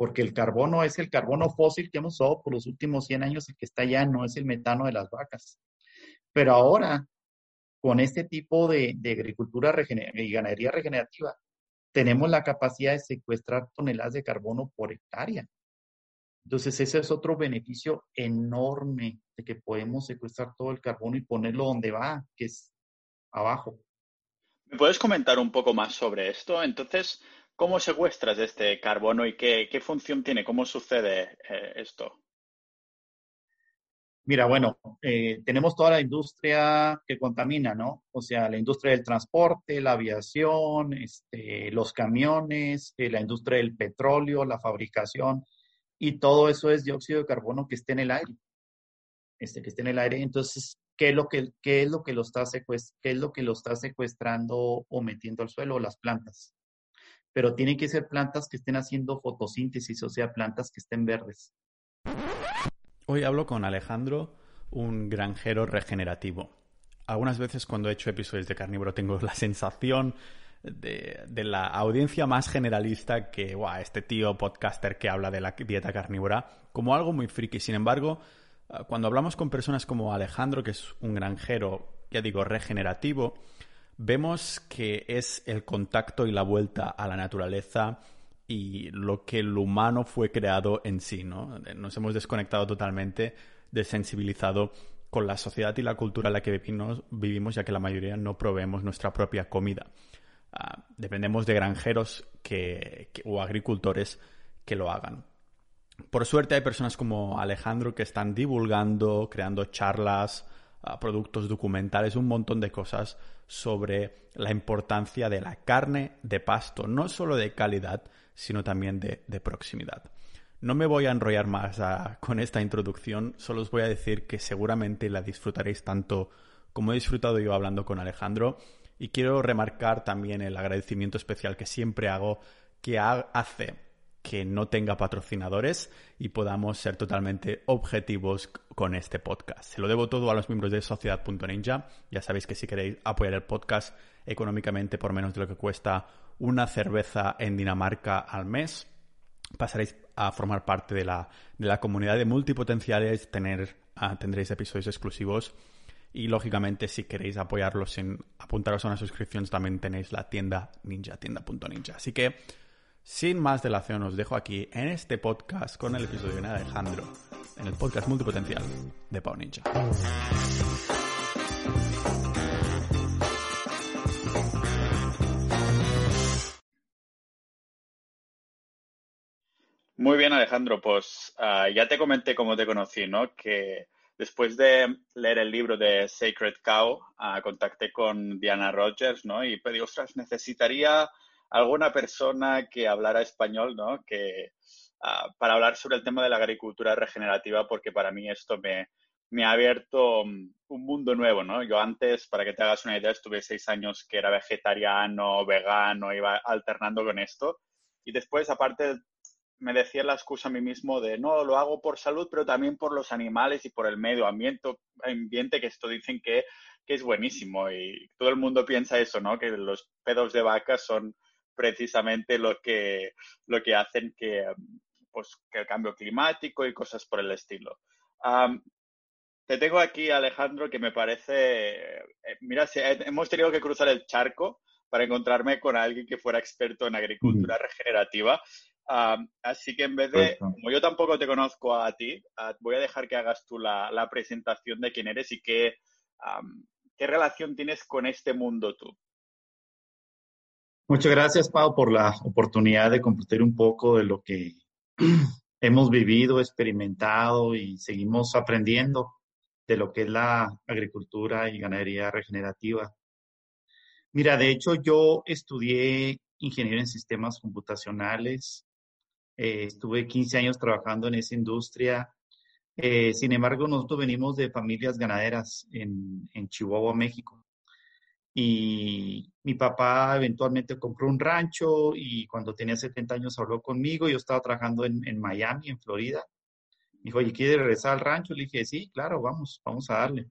porque el carbono es el carbono fósil que hemos usado por los últimos 100 años, el que está allá no es el metano de las vacas. Pero ahora, con este tipo de, agricultura y ganadería regenerativa, tenemos la capacidad de secuestrar toneladas de carbono por hectárea. Entonces, ese es otro beneficio enorme de que podemos secuestrar todo el carbono y ponerlo donde va, que es abajo. ¿Me puedes comentar un poco más sobre esto? Entonces, ¿Cómo secuestras este carbono y qué, función tiene? ¿Cómo sucede eh, esto? Mira, bueno, eh, tenemos toda la industria que contamina, ¿no? O sea, la industria del transporte, la aviación, este, los camiones, eh, la industria del petróleo, la fabricación, y todo eso es dióxido de carbono que esté en el aire. Este, que esté en el aire. Entonces, ¿qué es lo que, es lo que, lo, está qué es lo, que lo está secuestrando o metiendo al suelo? Las plantas pero tienen que ser plantas que estén haciendo fotosíntesis, o sea, plantas que estén verdes. Hoy hablo con Alejandro, un granjero regenerativo. Algunas veces cuando he hecho episodios de carnívoro tengo la sensación de, la audiencia más generalista que, guau, este tío podcaster que habla de la dieta carnívora como algo muy friki. Sin embargo, cuando hablamos con personas como Alejandro, que es un granjero, ya digo, regenerativo, vemos que es el contacto y la vuelta a la naturaleza y lo que el humano fue creado en sí, ¿no? Nos hemos desconectado totalmente, desensibilizado con la sociedad y la cultura en la que vivimos, ya que la mayoría no proveemos nuestra propia comida. Ah, dependemos de granjeros o agricultores que lo hagan. Por suerte hay personas como Alejandro que están divulgando, creando charlas, productos documentales, un montón de cosas sobre la importancia de la carne de pasto, no solo de calidad, sino también de, proximidad. No me voy a enrollar más con esta introducción, solo os voy a decir que seguramente la disfrutaréis tanto como he disfrutado yo hablando con Alejandro y quiero remarcar también el agradecimiento especial que siempre hago que hace que no tenga patrocinadores y podamos ser totalmente objetivos con este podcast. Se lo debo todo a los miembros de Sociedad.ninja. Ya sabéis que si queréis apoyar el podcast económicamente por menos de lo que cuesta una cerveza en Dinamarca al mes, pasaréis a formar parte de la, de la comunidad de multipotenciales, tener, ah, tendréis episodios exclusivos y lógicamente si queréis apoyarlos en apuntaros a una suscripción también tenéis la tienda ninja, tienda.ninja. Así que sin más delación, os dejo aquí en este podcast con el episodio de Alejandro, en el podcast multipotencial de Pau Ninja. Muy bien, Alejandro. Pues ah, ya te comenté cómo te conocí, ¿no? Que después de leer el libro de Sacred Cow, ah, contacté con Diana Rogers, ¿no? Y pedí, ostras, necesitaría alguna persona que hablara español, ¿no? Que, ah, para hablar sobre el tema de la agricultura regenerativa, porque para mí esto me, me ha abierto mm, un mundo nuevo, ¿no? Yo antes, para que te hagas una idea, estuve seis años que era vegetariano, vegano, iba alternando con esto. Y después, aparte, me decía la excusa a mí mismo de, no, lo hago por salud, pero también por los animales y por el medio ambiente, ambiente que esto dicen que, que es buenísimo. Y todo el mundo piensa eso, ¿no? Que los pedos de vaca son precisamente lo que, lo que hacen que, pues, que el cambio climático y cosas por el estilo. te tengo aquí, Alejandro, que me parece, eh, mira, hemos tenido que cruzar el charco para encontrarme con alguien que fuera experto en agricultura regenerativa. así que en vez de, como yo tampoco te conozco a ti, voy a dejar que hagas tú la, la presentación de quién eres y qué, qué relación tienes con este mundo tú. Muchas gracias, Pau, por la oportunidad de compartir un poco de lo que hemos vivido, experimentado y seguimos aprendiendo de lo que es la agricultura y ganadería regenerativa. Mira, de hecho yo estudié ingeniero en sistemas computacionales, eh, estuve 15 años trabajando en esa industria. Eh, sin embargo, nosotros venimos de familias ganaderas en Chihuahua, México. Y mi papá eventualmente compró un rancho y cuando tenía 70 años habló conmigo. Yo estaba trabajando en, Miami, en Florida. Me dijo, oye, ¿quiere regresar al rancho? Le dije, sí, claro, vamos, vamos a darle.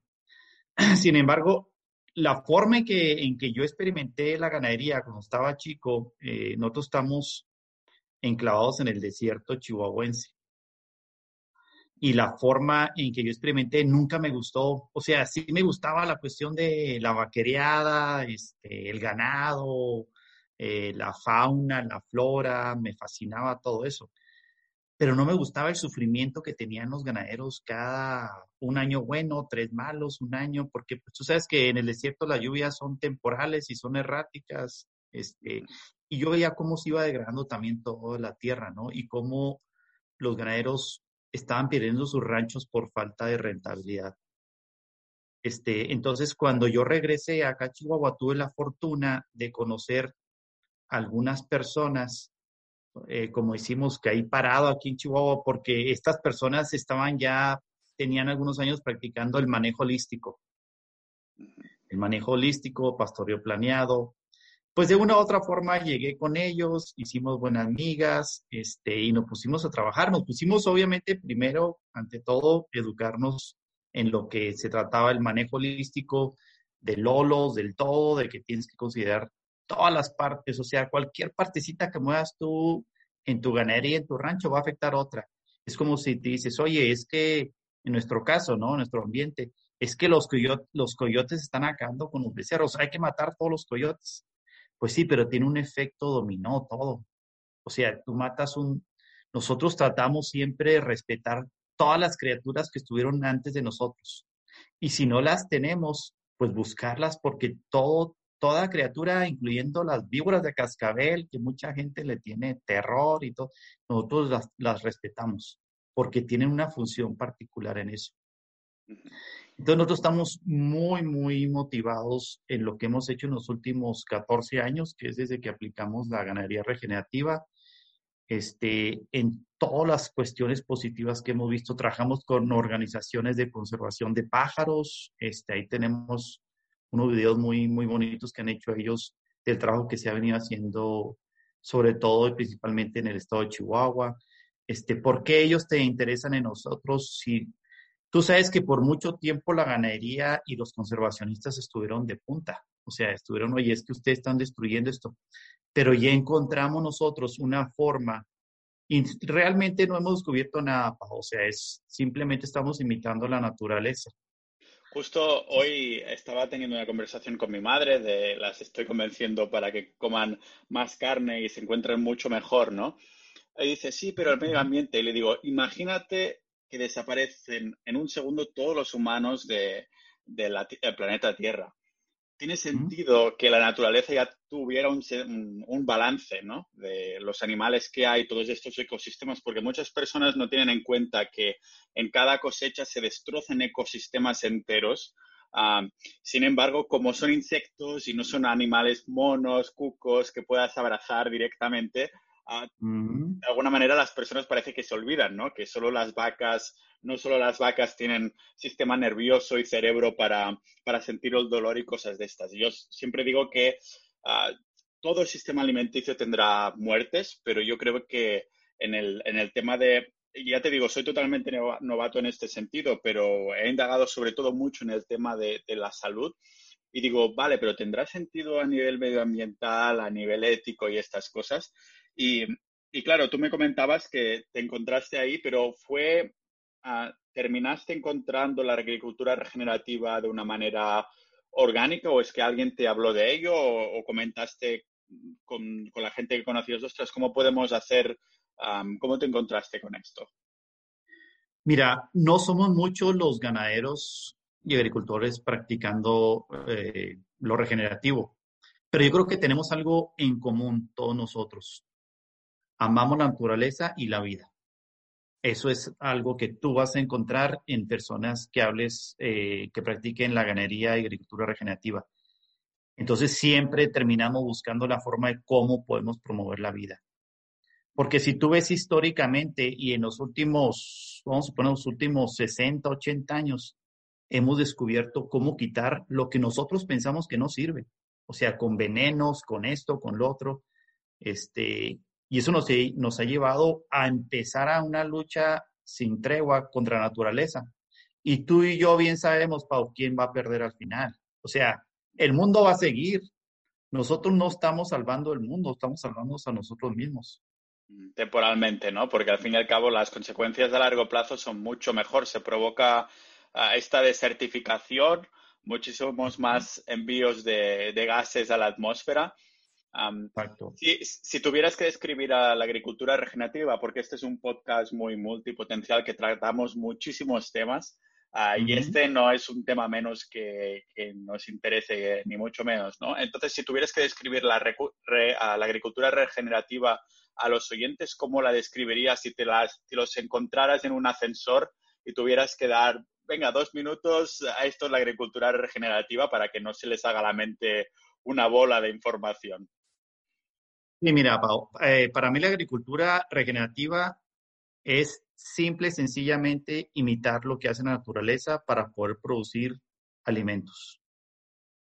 Sin embargo, la forma en que, en que yo experimenté la ganadería cuando estaba chico, eh, nosotros estamos enclavados en el desierto chihuahuense. Y la forma en que yo experimenté nunca me gustó. O sea, sí me gustaba la cuestión de la vaquereada, este, el ganado, eh, la fauna, la flora, me fascinaba todo eso. Pero no me gustaba el sufrimiento que tenían los ganaderos cada un año bueno, tres malos, un año, porque pues, tú sabes que en el desierto las lluvias son temporales y son erráticas. Este, y yo veía cómo se iba degradando también toda la tierra, ¿no? Y cómo los ganaderos estaban perdiendo sus ranchos por falta de rentabilidad. Este, entonces, cuando yo regresé acá a Chihuahua, tuve la fortuna de conocer algunas personas, eh, como hicimos, que ahí parado aquí en Chihuahua, porque estas personas estaban ya, tenían algunos años practicando el manejo holístico. El manejo holístico, pastoreo planeado, pues de una u otra forma llegué con ellos, hicimos buenas amigas, este, y nos pusimos a trabajar. Nos pusimos, obviamente, primero, ante todo, educarnos en lo que se trataba el manejo holístico de lolos, del todo, de que tienes que considerar todas las partes, o sea, cualquier partecita que muevas tú en tu ganadería, en tu rancho, va a afectar otra. Es como si te dices, oye, es que en nuestro caso, ¿no? En nuestro ambiente, es que los, coyotes, los coyotes están acabando con los becerros, hay que matar todos los coyotes. Pues sí, pero tiene un efecto dominó todo. O sea, tú matas un... Nosotros tratamos siempre de respetar todas las criaturas que estuvieron antes de nosotros. Y si no las tenemos, pues buscarlas porque todo, toda criatura, incluyendo las víboras de cascabel, que mucha gente le tiene terror y todo, nosotros las, las respetamos porque tienen una función particular en eso. Entonces nosotros estamos muy, muy motivados en lo que hemos hecho en los últimos 14 años, que es desde que aplicamos la ganadería regenerativa. Este, en todas las cuestiones positivas que hemos visto, trabajamos con organizaciones de conservación de pájaros. Este, ahí tenemos unos videos muy, muy bonitos que han hecho ellos del trabajo que se ha venido haciendo, sobre todo y principalmente en el estado de Chihuahua. Este, ¿Por qué ellos te interesan en nosotros? Si Tú sabes que por mucho tiempo la ganadería y los conservacionistas estuvieron de punta, o sea, estuvieron, oye, es que ustedes están destruyendo esto, pero ya encontramos nosotros una forma y realmente no hemos descubierto nada, o sea, es simplemente estamos imitando la naturaleza. Justo hoy estaba teniendo una conversación con mi madre, de las estoy convenciendo para que coman más carne y se encuentren mucho mejor, ¿no? Y dice, sí, pero el medio ambiente. Y le digo, imagínate que desaparecen en un segundo todos los humanos del de, planeta Tierra. Tiene sentido que la naturaleza ya tuviera un, un, balance ¿no? de los animales que hay, todos estos ecosistemas, porque muchas personas no tienen en cuenta que en cada cosecha se destrozan ecosistemas enteros. Ah, sin embargo, como son insectos y no son animales monos, cucos que puedas abrazar directamente, de alguna manera las personas parece que se olvidan, ¿no? Que solo las vacas, no solo las vacas tienen sistema nervioso y cerebro para, para sentir el dolor y cosas de estas. Yo siempre digo que ah, todo el sistema alimenticio tendrá muertes, pero yo creo que en el, en el tema de, ya te digo, soy totalmente novato en este sentido, pero he indagado sobre todo mucho en el tema de, de la salud y digo, vale, pero tendrá sentido a nivel medioambiental, a nivel ético y estas cosas. Y, claro, tú me comentabas que te encontraste ahí, pero fue, ah, ¿terminaste encontrando la agricultura regenerativa de una manera orgánica o es que alguien te habló de ello o, comentaste con, la gente que conocías, ostras, ¿cómo podemos hacer, cómo te encontraste con esto? Mira, no somos muchos los ganaderos y agricultores practicando eh, lo regenerativo, pero yo creo que tenemos algo en común todos nosotros amamos la naturaleza y la vida. Eso es algo que tú vas a encontrar en personas que hables, eh, que practiquen la ganadería y agricultura regenerativa. Entonces siempre terminamos buscando la forma de cómo podemos promover la vida. Porque si tú ves históricamente y en los últimos, vamos a suponer, los últimos 60, 80 años, hemos descubierto cómo quitar lo que nosotros pensamos que no sirve. O sea, con venenos, con esto, con lo otro. Este, y eso nos, nos ha llevado a empezar a una lucha sin tregua contra la naturaleza. Y tú y yo bien sabemos, Pau, quién va a perder al final. O sea, el mundo va a seguir. Nosotros no estamos salvando el mundo, estamos salvándonos a nosotros mismos. temporalmente, ¿no? Porque al fin y al cabo las consecuencias a largo plazo son mucho mejor. Se provoca ah, esta desertificación, muchísimos más envíos de, gases a la atmósfera. Si, tuvieras que describir a la agricultura regenerativa, porque este es un podcast muy multipotencial que tratamos muchísimos temas, ah, y este no es un tema menos que, nos interese, ni mucho menos, ¿no? Entonces, si tuvieras que describir la, a la agricultura regenerativa a los oyentes, ¿cómo la describirías si te las, si los encontraras en un ascensor y tuvieras que dar, venga, dos minutos a esto es la agricultura regenerativa para que no se les haga la mente una bola de información? Sí, mira, eh, para mí la agricultura regenerativa es simple sencillamente imitar lo que hace la naturaleza para poder producir alimentos.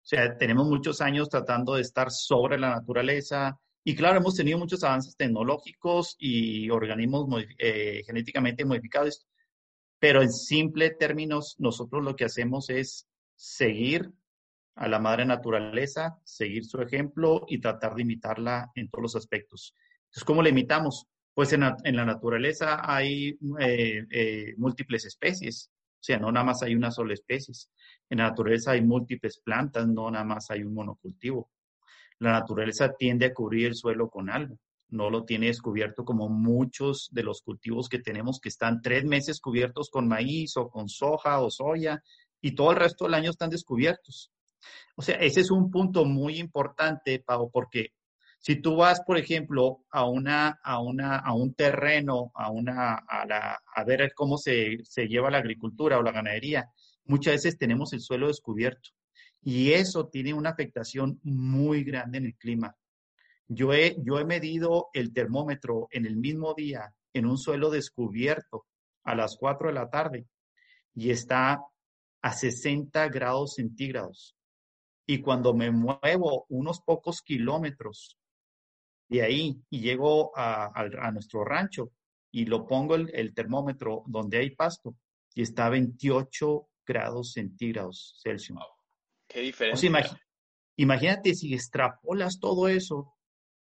O sea, tenemos muchos años tratando de estar sobre la naturaleza, y claro, hemos tenido muchos avances tecnológicos y organismos eh, genéticamente modificados, pero en simple términos, nosotros lo que hacemos es seguir a la madre naturaleza, seguir su ejemplo y tratar de imitarla en todos los aspectos. Entonces, ¿cómo la imitamos? Pues en la, naturaleza hay eh, eh, múltiples especies, o sea, no nada más hay una sola especie. En la naturaleza hay múltiples plantas, no nada más hay un monocultivo. La naturaleza tiende a cubrir el suelo con algo. No lo tiene descubierto como muchos de los cultivos que tenemos que están tres meses cubiertos con maíz o con soja o soya y todo el resto del año están descubiertos. O sea, ese es un punto muy importante, Pau, porque si tú vas, por ejemplo, a, una, a, una, a un terreno, a, una, a, la, a ver cómo se, se lleva la agricultura o la ganadería, muchas veces tenemos el suelo descubierto. Y eso tiene una afectación muy grande en el clima. Yo he, yo he medido el termómetro en el mismo día en un suelo descubierto a las 4 de la tarde y está a 60 grados centígrados. Y cuando me muevo unos pocos kilómetros de ahí y llego a, nuestro rancho y lo pongo el, el, termómetro donde hay pasto y está a 28 grados centígrados Celsius. Qué diferencia. imagínate si extrapolas todo eso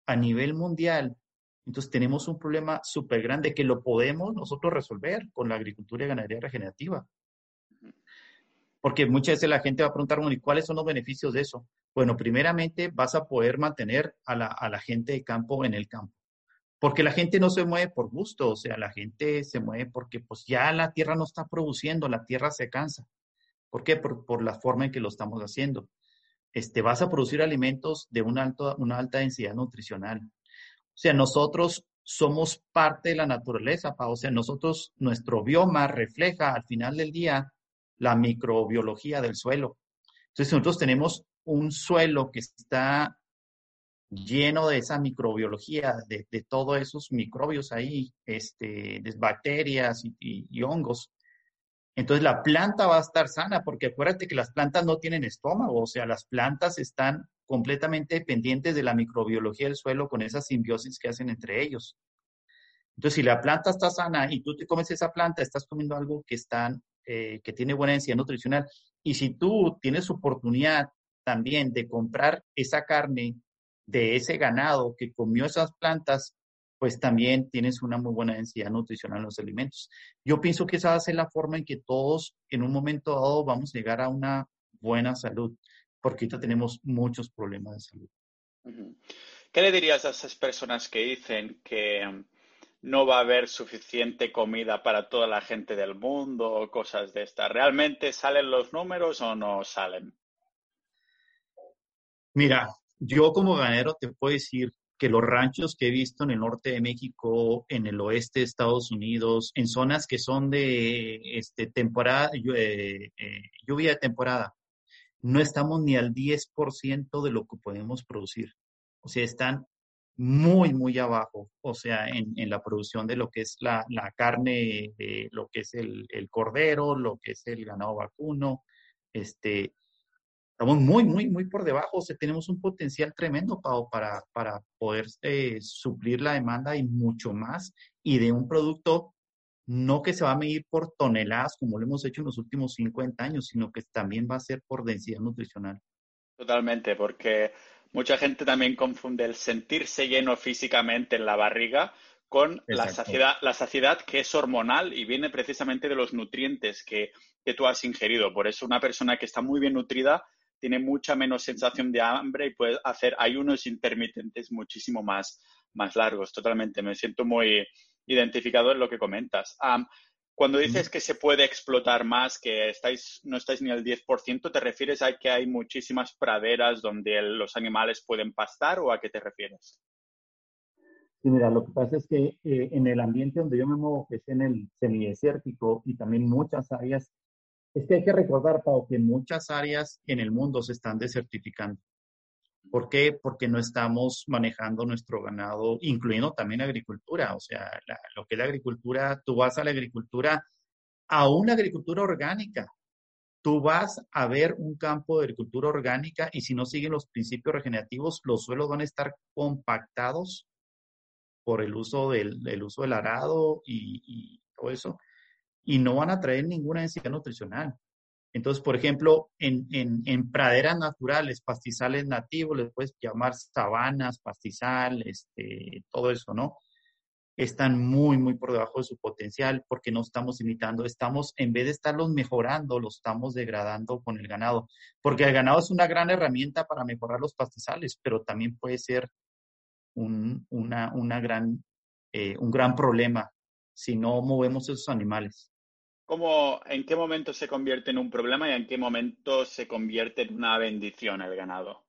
a nivel mundial, entonces tenemos un problema súper grande que lo podemos nosotros resolver con la agricultura y ganadería regenerativa. Porque muchas veces la gente va a preguntar, bueno, ¿y cuáles son los beneficios de eso? Bueno, primeramente vas a poder mantener a la, a la gente de campo en el campo. Porque la gente no se mueve por gusto, o sea, la gente se mueve porque pues ya la tierra no está produciendo, la tierra se cansa. ¿Por qué? Por, la forma en que lo estamos haciendo. Este, vas a producir alimentos de una, alto, una alta densidad nutricional. O sea, nosotros somos parte de la naturaleza, o sea, nosotros, nuestro bioma refleja al final del día la microbiología del suelo. Entonces, nosotros tenemos un suelo que está lleno de esa microbiología, de, todos esos microbios ahí, este, de bacterias y hongos. Entonces la planta va a estar sana, porque acuérdate que las plantas no tienen estómago, o sea, las plantas están completamente dependientes de la microbiología del suelo con esa simbiosis que hacen entre ellos. Entonces, si la planta está sana y tú te comes esa planta, estás comiendo algo que, eh, que tiene buena densidad nutricional. Y si tú tienes oportunidad también de comprar esa carne de ese ganado que comió esas plantas, pues también tienes una muy buena densidad nutricional en los alimentos. Yo pienso que esa va a ser la forma en que todos en un momento dado vamos a llegar a una buena salud, porque ahorita tenemos muchos problemas de salud. ¿Qué le dirías a esas personas que dicen que no va a haber suficiente comida para toda la gente del mundo o cosas de estas? ¿Realmente salen los números o no salen? Mira, yo como ganadero te puedo decir que los ranchos que he visto en el norte de México, en el oeste de Estados Unidos, en zonas que son de este, temporada, eh, eh, lluvia de temporada, no estamos ni al 10% de lo que podemos producir. O sea, están muy, muy abajo, o sea, en, la producción de lo que es la, carne, de lo que es el, el, cordero, lo que es el ganado vacuno, este, estamos muy, muy, muy por debajo. O sea, tenemos un potencial tremendo, para, para poder eh, suplir la demanda y mucho más. Y de un producto no que se va a medir por toneladas, como lo hemos hecho en los últimos 50 años, sino que también va a ser por densidad nutricional. Totalmente, porque mucha gente también confunde el sentirse lleno físicamente en la barriga con la saciedad, la saciedad que es hormonal y viene precisamente de los nutrientes que, que tú has ingerido. Por eso una persona que está muy bien nutrida tiene mucha menos sensación de hambre y puede hacer ayunos intermitentes muchísimo más, más largos. Totalmente, me siento muy identificado en lo que comentas. Cuando dices que se puede explotar más, que estáis, no estáis ni al 10%, ¿te refieres a que hay muchísimas praderas donde los animales pueden pastar o a qué te refieres? Sí, mira, lo que pasa es que eh, en el ambiente donde yo me muevo, que es en el semidesértico y también muchas áreas, es que hay que recordar, Pau, que muchas áreas en el mundo se están desertificando. ¿Por qué? Porque no estamos manejando nuestro ganado, incluyendo también agricultura. O sea, lo que es la agricultura, tú vas a la agricultura, a una agricultura orgánica. Tú vas a ver un campo de agricultura orgánica y si no siguen los principios regenerativos, los suelos van a estar compactados por el uso del, uso del arado y, todo eso, y no van a traer ninguna densidad nutricional. Entonces, por ejemplo, en, en, praderas naturales, pastizales nativos, les puedes llamar sabanas, pastizal, este, todo eso, ¿no? Están muy, muy por debajo de su potencial porque no estamos imitando, estamos, en vez de estarlos mejorando, los estamos degradando con el ganado. Porque el ganado es una gran herramienta para mejorar los pastizales, pero también puede ser un, una, una gran, eh, un gran problema si no movemos esos animales. ¿Cómo, ¿En qué momento se convierte en un problema y en qué momento se convierte en una bendición el ganado?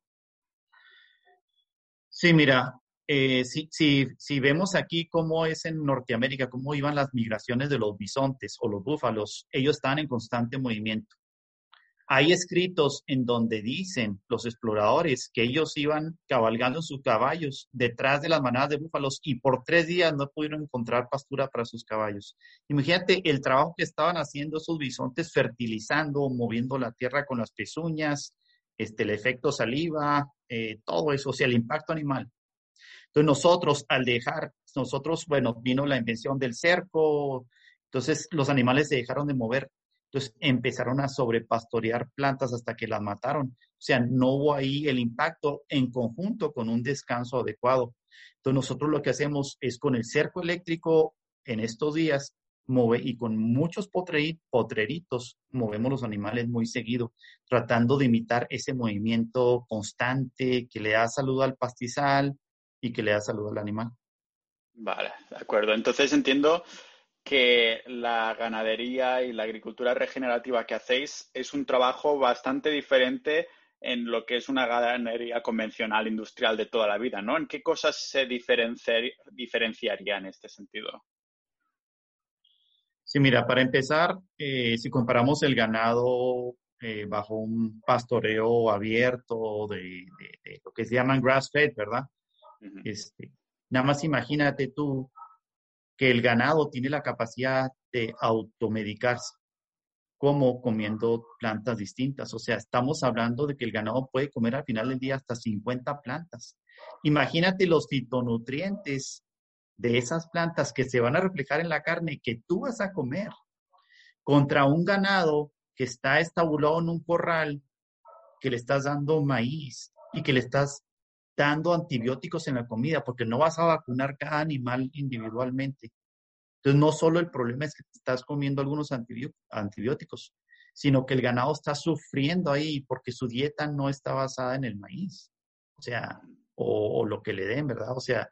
Sí, mira, eh, si, si, si, vemos aquí cómo es en Norteamérica, cómo iban las migraciones de los bisontes o los búfalos, ellos están en constante movimiento. Hay escritos en donde dicen los exploradores que ellos iban cabalgando sus caballos detrás de las manadas de búfalos y por tres días no pudieron encontrar pastura para sus caballos. Imagínate el trabajo que estaban haciendo esos bisontes fertilizando, moviendo la tierra con las pezuñas, este, el efecto saliva, eh, todo eso, o sea, el impacto animal. Entonces nosotros al dejar, nosotros, bueno, vino la invención del cerco, entonces los animales se dejaron de mover entonces empezaron a sobrepastorear plantas hasta que las mataron. O sea, no hubo ahí el impacto en conjunto con un descanso adecuado. Entonces nosotros lo que hacemos es con el cerco eléctrico en estos días move, y con muchos potreritos movemos los animales muy seguido, tratando de imitar ese movimiento constante que le da salud al pastizal y que le da salud al animal. Vale, de acuerdo. Entonces entiendo que la ganadería y la agricultura regenerativa que hacéis es un trabajo bastante diferente en lo que es una ganadería convencional industrial de toda la vida, ¿no? ¿En qué cosas se diferenciaría en este sentido? Sí, mira, para empezar, eh, si comparamos el ganado eh, bajo un pastoreo abierto de, lo que se llaman grass-fed, ¿verdad? este, nada más imagínate tú que el ganado tiene la capacidad de automedicarse, como comiendo plantas distintas. O sea, estamos hablando de que el ganado puede comer al final del día hasta 50 plantas. Imagínate los fitonutrientes de esas plantas que se van a reflejar en la carne que tú vas a comer contra un ganado que está estabulado en un corral, que le estás dando maíz y que le estás dando antibióticos en la comida, porque no vas a vacunar cada animal individualmente. Entonces, no solo el problema es que estás comiendo algunos antibióticos, sino que el ganado está sufriendo ahí porque su dieta no está basada en el maíz, o sea, o, lo que le den, ¿verdad? O sea,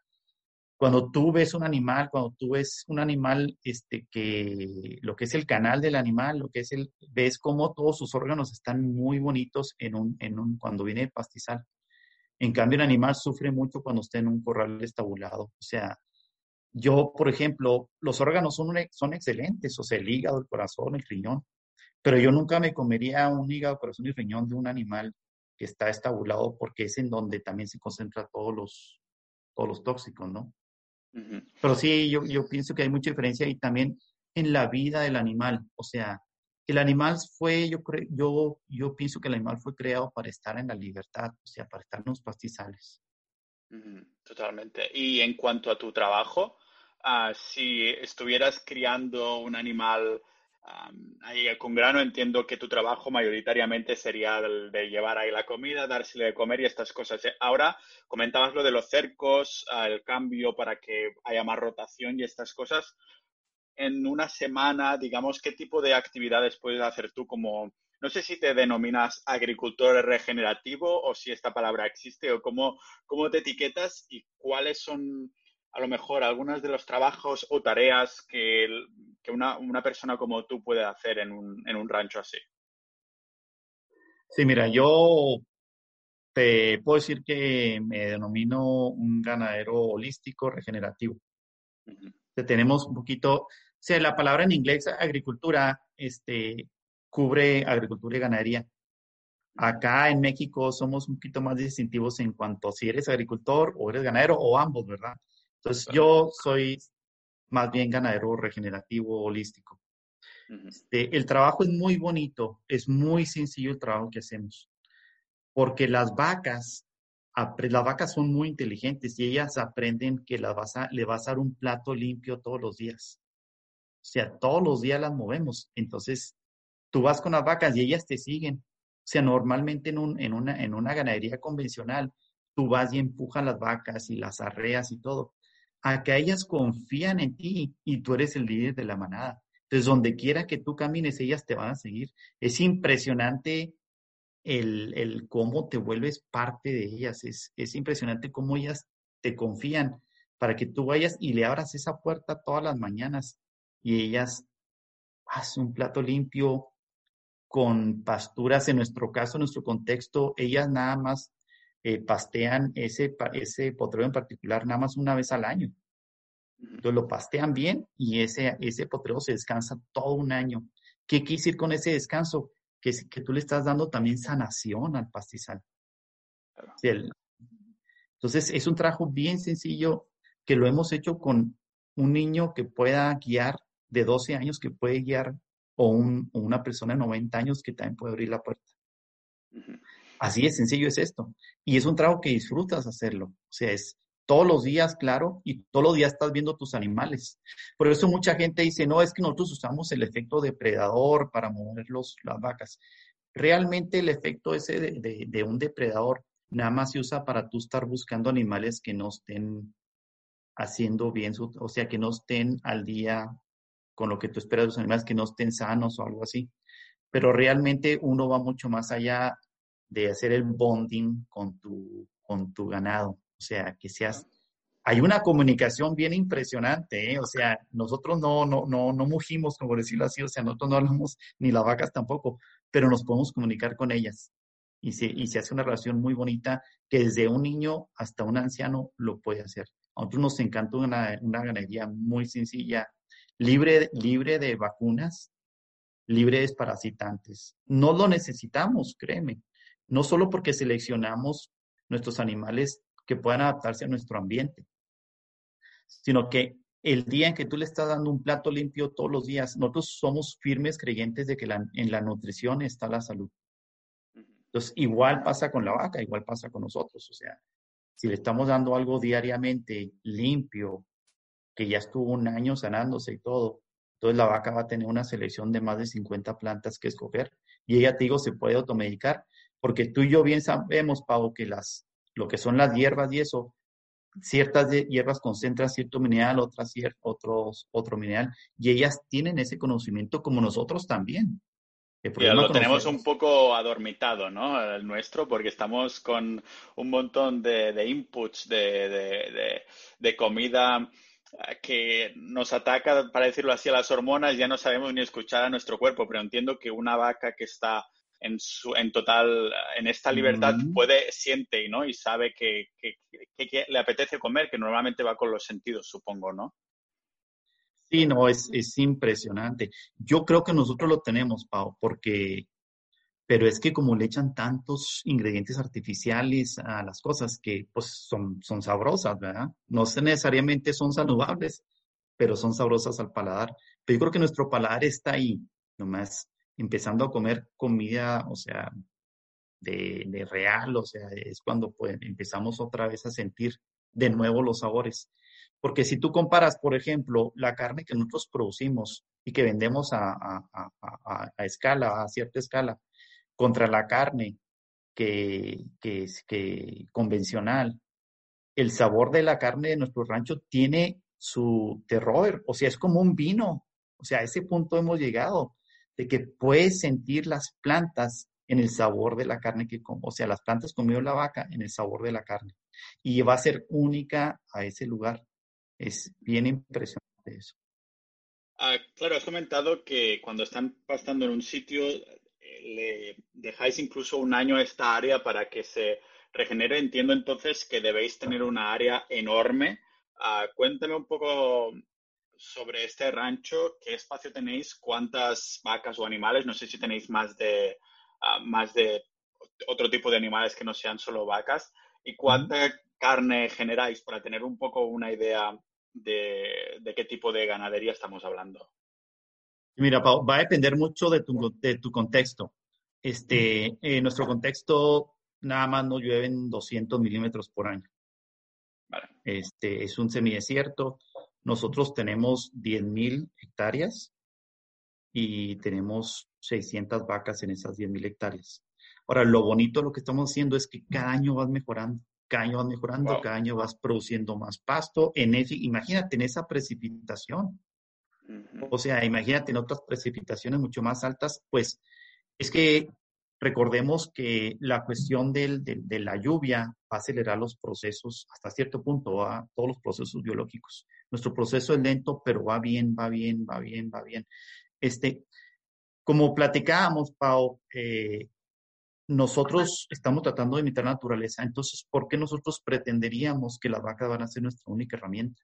cuando tú ves un animal, cuando tú ves un animal, este, que lo que es el canal del animal, lo que es el, ves cómo todos sus órganos están muy bonitos en un, en un, cuando viene el pastizal. En cambio, el animal sufre mucho cuando está en un corral estabulado. O sea, yo, por ejemplo, los órganos son, son excelentes, o sea, el hígado, el corazón, el riñón, pero yo nunca me comería un hígado, corazón y riñón de un animal que está estabulado porque es en donde también se concentran todos los, todos los tóxicos, ¿no? Pero sí, yo, yo pienso que hay mucha diferencia y también en la vida del animal, o sea, el animal fue, yo creo, yo, yo pienso que el animal fue creado para estar en la libertad, o sea, para estar en los pastizales. Totalmente. Y en cuanto a tu trabajo, ah, si estuvieras criando un animal ahí con grano entiendo que tu trabajo mayoritariamente sería el de llevar ahí la comida, dársele de comer y estas cosas. ¿eh? Ahora comentabas lo de los cercos, ah, el cambio para que haya más rotación y estas cosas. En una semana, digamos, ¿qué tipo de actividades puedes hacer tú como, no sé si te denominas agricultor regenerativo o si esta palabra existe o cómo, cómo te etiquetas y cuáles son a lo mejor algunos de los trabajos o tareas que, una, persona como tú puede hacer en un, en un rancho así? Sí, mira, yo te puedo decir que me denomino un ganadero holístico regenerativo. Tenemos un poquito, o sea, la palabra en inglés agricultura este, cubre agricultura y ganadería. Acá en México somos un poquito más distintivos en cuanto a si eres agricultor o eres ganadero o ambos, ¿verdad? Entonces, yo soy más bien ganadero regenerativo, holístico. Este, el trabajo es muy bonito, es muy sencillo el trabajo que hacemos, porque las vacas, las vacas son muy inteligentes y ellas aprenden que la vas le vas a dar un plato limpio todos los días. O sea, todos los días las movemos. Entonces, tú vas con las vacas y ellas te siguen. O sea, normalmente en, un, en, una, en una ganadería convencional, tú vas y empujas las vacas y las arreas y todo a que ellas confían en ti y tú eres el líder de la manada. Entonces, donde quiera que tú camines, ellas te van a seguir. Es impresionante el, cómo te vuelves parte de ellas. Es, es impresionante cómo ellas te confían para que tú vayas y le abras esa puerta todas las mañanas y ellas hacen un plato limpio con pasturas. En nuestro caso, en nuestro contexto, ellas nada más eh, pastean ese, ese potrero en particular nada más una vez al año. Entonces lo pastean bien y ese, ese potrero se descansa todo un año. ¿Qué quiere decir con ese descanso? Que, que tú le estás dando también sanación al pastizal. Entonces es un trabajo bien sencillo que lo hemos hecho con un niño que pueda guiar de 12 años, que puede guiar, o, un, una persona de 90 años que también puede abrir la puerta. Así de sencillo es esto. Y es un trabajo que disfrutas hacerlo. O sea, es todos los días, claro, y todos los días estás viendo tus animales. Por eso mucha gente dice, no, es que nosotros usamos el efecto depredador para mover los, las vacas. Realmente el efecto ese de, de, un depredador nada más se usa para tú estar buscando animales que no estén haciendo bien, su, o sea, que no estén al día con lo que tú esperas de los animales, que no estén sanos o algo así. Pero realmente uno va mucho más allá de hacer el bonding con tu, con tu ganado. O sea, que seas... Hay una comunicación bien impresionante, ¿eh? o sea, nosotros no, no, no, no mugimos, como decirlo así, o sea, nosotros no hablamos, ni las vacas tampoco, pero nos podemos comunicar con ellas. Y se, y se hace una relación muy bonita que desde un niño hasta un anciano lo puede hacer. A nosotros nos encanta una, una ganadería muy sencilla, libre, libre de vacunas, libre de desparasitantes. No lo necesitamos, créeme no solo porque seleccionamos nuestros animales que puedan adaptarse a nuestro ambiente, sino que el día en que tú le estás dando un plato limpio todos los días, nosotros somos firmes creyentes de que en la nutrición está la salud. Entonces, igual pasa con la vaca, igual pasa con nosotros. O sea, si le estamos dando algo diariamente limpio, que ya estuvo un año sanándose y todo, entonces la vaca va a tener una selección de más de 50 plantas que escoger. Y ella, te digo, se puede automedicar porque tú y yo bien sabemos, Pau, que las, lo que son las hierbas y eso, ciertas hierbas concentran cierto mineral, otras otros, otro mineral, y ellas tienen ese conocimiento como nosotros también. Ya lo tenemos un poco adormitado, ¿no? El nuestro, porque estamos con un montón de, inputs de, de, comida eh, que nos ataca, para decirlo así, a las hormonas, ya no sabemos ni escuchar a nuestro cuerpo, pero entiendo que una vaca que está en, su, en total, en esta libertad, puede, siente ¿no? y sabe que, le apetece comer, que normalmente va con los sentidos, supongo, ¿no? Sí, no, es, es impresionante. Yo creo que nosotros lo tenemos, Pau, porque, pero es que como le echan tantos ingredientes artificiales a las cosas que pues son, son sabrosas, ¿verdad? No necesariamente son saludables, pero son sabrosas al paladar. Pero yo creo que nuestro paladar está ahí, nomás empezando a comer comida, o sea, de, real, o sea, es cuando pues, empezamos otra vez a sentir de nuevo los sabores. Porque si tú comparas, por ejemplo, la carne que nosotros producimos y que vendemos a, a, escala, a cierta escala, contra la carne que, que es que convencional, el sabor de la carne de nuestro rancho tiene su terror, o sea, es como un vino, o sea, a ese punto hemos llegado, de que puedes sentir las plantas en el sabor de la carne que como, o sea, las plantas comió la vaca en el sabor de la carne. Y va a ser única a ese lugar. Es bien impresionante eso. Ah, claro, has comentado que cuando están pastando en un sitio, eh, le dejáis incluso un año a esta área para que se regenere. Entiendo entonces que debéis tener una área enorme. Uh, cuéntame un poco sobre este rancho, qué espacio tenéis, cuántas vacas o animales, no sé si tenéis más de, ah, más de otro tipo de animales que no sean solo vacas, y cuánta carne generáis para tener un poco una idea de, qué tipo de ganadería estamos hablando. Mira, va a depender mucho de tu, de tu contexto. Este, en nuestro contexto, nada más nos llueven 200 milímetros por año. Este, es un semidesierto. Nosotros tenemos 10.000 hectáreas y tenemos 600 vacas en esas 10.000 hectáreas. Ahora, lo bonito de lo que estamos haciendo es que cada año vas mejorando, cada año vas mejorando, cada año vas produciendo más pasto. En imagínate en esa precipitación. O sea, imagínate en otras precipitaciones mucho más altas, pues es que recordemos que la cuestión del, de la lluvia va a acelerar los procesos hasta cierto punto, a todos los procesos biológicos. Nuestro proceso es lento, pero va bien, va bien, va bien, va bien. Este, como platicábamos, Pau, eh, nosotros estamos tratando de imitar la naturaleza, entonces, ¿por qué nosotros pretenderíamos que las vacas van a ser nuestra única herramienta?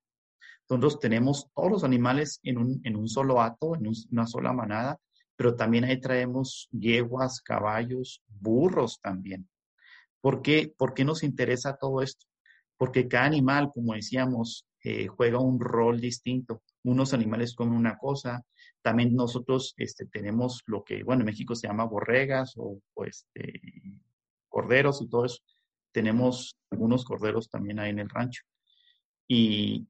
Nosotros tenemos todos los animales en un, en un solo hato, en una sola manada, pero también ahí traemos yeguas, caballos, burros también. ¿Por qué, ¿Por qué nos interesa todo esto? Porque cada animal, como decíamos, eh, juega un rol distinto. Unos animales comen una cosa, también nosotros este, tenemos lo que, bueno, en México se llama borregas o, este, corderos y todo eso. Tenemos algunos corderos también ahí en el rancho. Y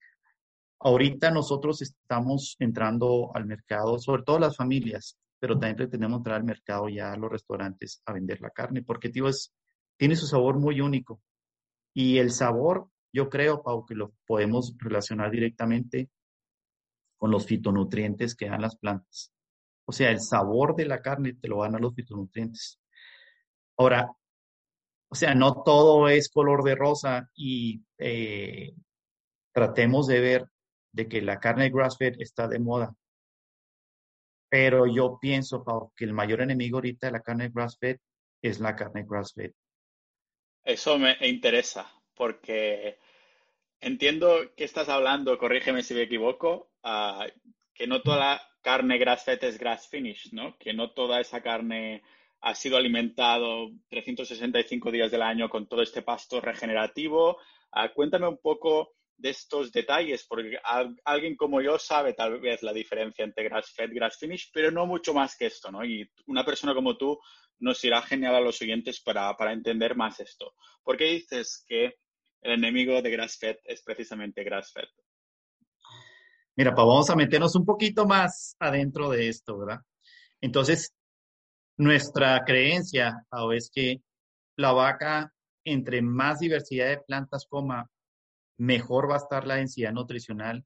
ahorita nosotros estamos entrando al mercado, sobre todo las familias, pero también tenemos que entrar al mercado ya a los restaurantes a vender la carne, porque tío, tiene su sabor muy único. Y el sabor yo creo, Pau, que lo podemos relacionar directamente con los fitonutrientes que dan las plantas. O sea, el sabor de la carne te lo dan a los fitonutrientes. Ahora, o sea, no todo es color de rosa y eh, tratemos de ver de que la carne grass-fed está de moda. Pero yo pienso, Pau, que el mayor enemigo ahorita de la carne grass-fed es la carne grass-fed. Eso me interesa, porque Entiendo que estás hablando, corrígeme si me equivoco, ah, que no toda la carne grass-fed es grass-finish, ¿no? Que no toda esa carne ha sido alimentado 365 días del año con todo este pasto regenerativo. Ah, cuéntame un poco de estos detalles, porque alguien como yo sabe tal vez la diferencia entre grass-fed y grass-finish, pero no mucho más que esto, ¿no? Y una persona como tú nos irá genial a los siguientes para, para entender más esto. ¿Por qué dices que el enemigo de grass-fed es precisamente grass-fed. Mira, pues vamos a meternos un poquito más adentro de esto, ¿verdad? Entonces, nuestra creencia es que la vaca, entre más diversidad de plantas coma, mejor va a estar la densidad nutricional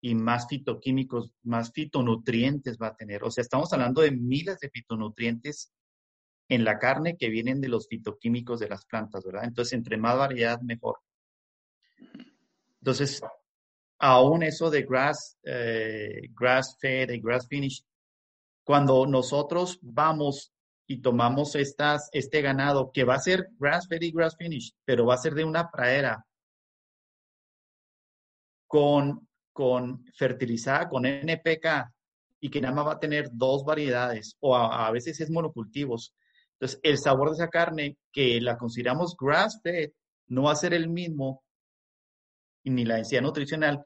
y más fitoquímicos, más fitonutrientes va a tener. O sea, estamos hablando de miles de fitonutrientes en la carne que vienen de los fitoquímicos de las plantas, ¿verdad? Entonces, entre más variedad, mejor. Entonces, aún eso de grass, eh, grass fed y grass finish, cuando nosotros vamos y tomamos este ganado que va a ser grass fed y grass finish, pero va a ser de una pradera con, con fertilizada con NPK y que nada más va a tener dos variedades o a veces es monocultivos entonces, el sabor de esa carne que la consideramos grass-fed no va a ser el mismo ni la densidad nutricional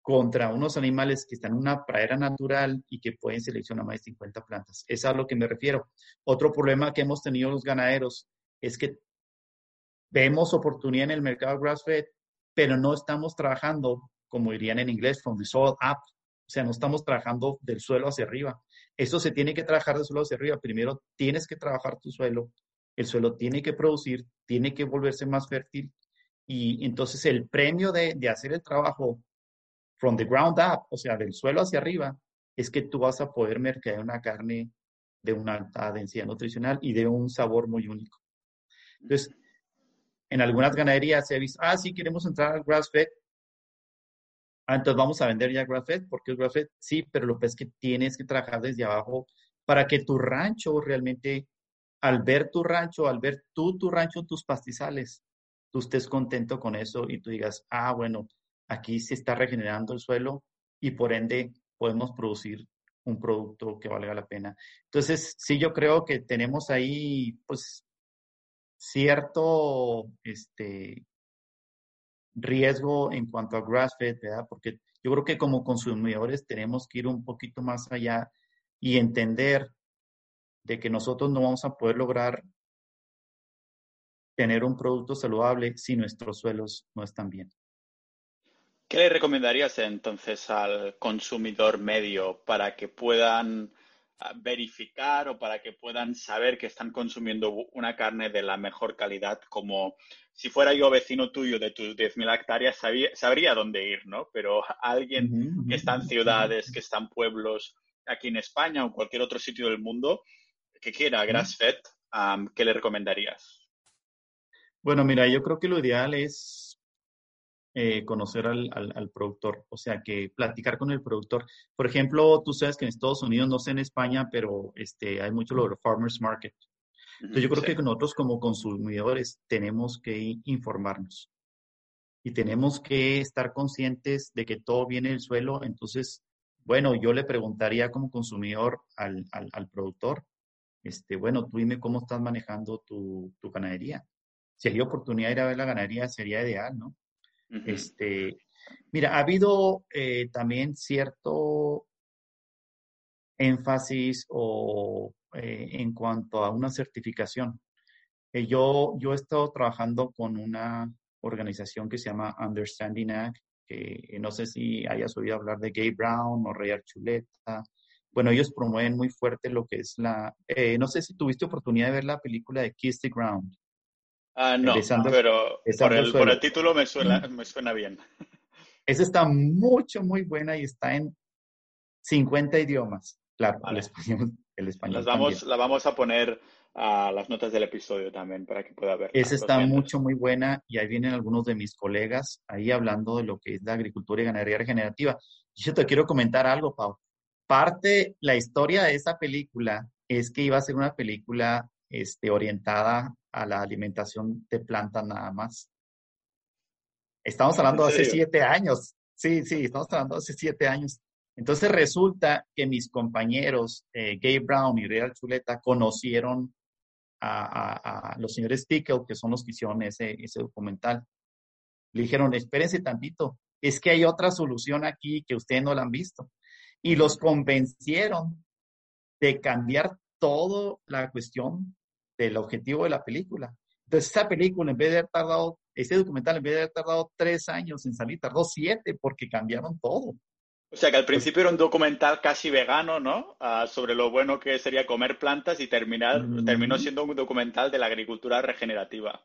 contra unos animales que están en una pradera natural y que pueden seleccionar más de 50 plantas. Es a lo que me refiero. Otro problema que hemos tenido los ganaderos es que vemos oportunidad en el mercado grass-fed, pero no estamos trabajando, como dirían en inglés, from the soil up. O sea, no estamos trabajando del suelo hacia arriba. Eso se tiene que trabajar del suelo hacia arriba. Primero tienes que trabajar tu suelo. El suelo tiene que producir, tiene que volverse más fértil. Y entonces el premio de, de hacer el trabajo from the ground up, o sea, del suelo hacia arriba, es que tú vas a poder mercadear una carne de una alta densidad nutricional y de un sabor muy único. Entonces, en algunas ganaderías se ha visto, ah, sí, queremos entrar al grass fed. Ah, entonces vamos a vender ya grass fed, porque es grass fed, sí, pero lo que es que tienes que trabajar desde abajo para que tu rancho realmente, al ver tu rancho, al ver tú tu rancho, tus pastizales, tú estés contento con eso y tú digas, ah, bueno, aquí se está regenerando el suelo y por ende podemos producir un producto que valga la pena. Entonces, sí, yo creo que tenemos ahí, pues, cierto este, riesgo en cuanto a grass-fed, ¿verdad? Porque yo creo que como consumidores tenemos que ir un poquito más allá y entender de que nosotros no vamos a poder lograr tener un producto saludable si nuestros suelos no están bien. ¿Qué le recomendarías entonces al consumidor medio para que puedan ah, verificar o para que puedan saber que están consumiendo una carne de la mejor calidad, como si fuera yo vecino tuyo de tus 10.000 hectáreas, sabría dónde ir, ¿no? Pero alguien que está en ciudades, que está en pueblos aquí en España o cualquier otro sitio del mundo que quiera grass-fed, ¿qué le recomendarías? Bueno, mira, yo creo que lo ideal es eh, conocer al, al, productor, o sea, que platicar con el productor. Por ejemplo, tú sabes que en Estados Unidos, no sé en España, pero este, hay mucho lo de farmers market. Entonces yo creo que nosotros como consumidores tenemos que informarnos y tenemos que estar conscientes de que todo viene del suelo. Entonces, bueno, yo le preguntaría como consumidor al, al, al productor, este, bueno, tú dime cómo estás manejando tu, tu ganadería. Si hay oportunidad de ir a ver la ganadería, sería ideal, ¿no? Este, mira, ha habido eh, también cierto énfasis o eh, en cuanto a una certificación. Eh, yo, yo he estado trabajando con una organización que se llama Understanding Act, que no sé si hayas oído hablar de Gay Brown o Ray Archuleta. Bueno, ellos promueven muy fuerte lo que es la... no sé si tuviste oportunidad de ver la película de Kiss the Ground. Ah, no, pero por el, por el, título me suena, me suena bien. Esa está mucho, muy buena y está en 50 idiomas. Claro, el español. El español Las vamos, la vamos a poner a las notas del episodio también para que pueda ver. Esa está mucho, muy buena y ahí vienen algunos de mis colegas ahí hablando de lo que es la agricultura y ganadería regenerativa. Yo te quiero comentar algo, Pau. Parte, la historia de esa película es que iba a ser una película este, orientada a la alimentación de plantas nada más. Estamos hablando de hace siete años. Sí, sí, estamos hablando de hace siete años. Entonces resulta que mis compañeros, eh, Gabe Brown y Real Chuleta, conocieron a, los señores Pickle, que son los que hicieron ese, ese documental. Le dijeron, espérense tantito, es que hay otra solución aquí que ustedes no la han visto. Y los convencieron de cambiar toda la cuestión del objetivo de la película. Entonces, esa película, en vez de haber tardado, ese documental, en vez de haber tardado tres años en salir, tardó siete porque cambiaron todo. O sea, que al principio era un documental casi vegano, ¿no? Ah, sobre lo bueno que sería comer plantas y terminar, terminó siendo un documental de la agricultura regenerativa.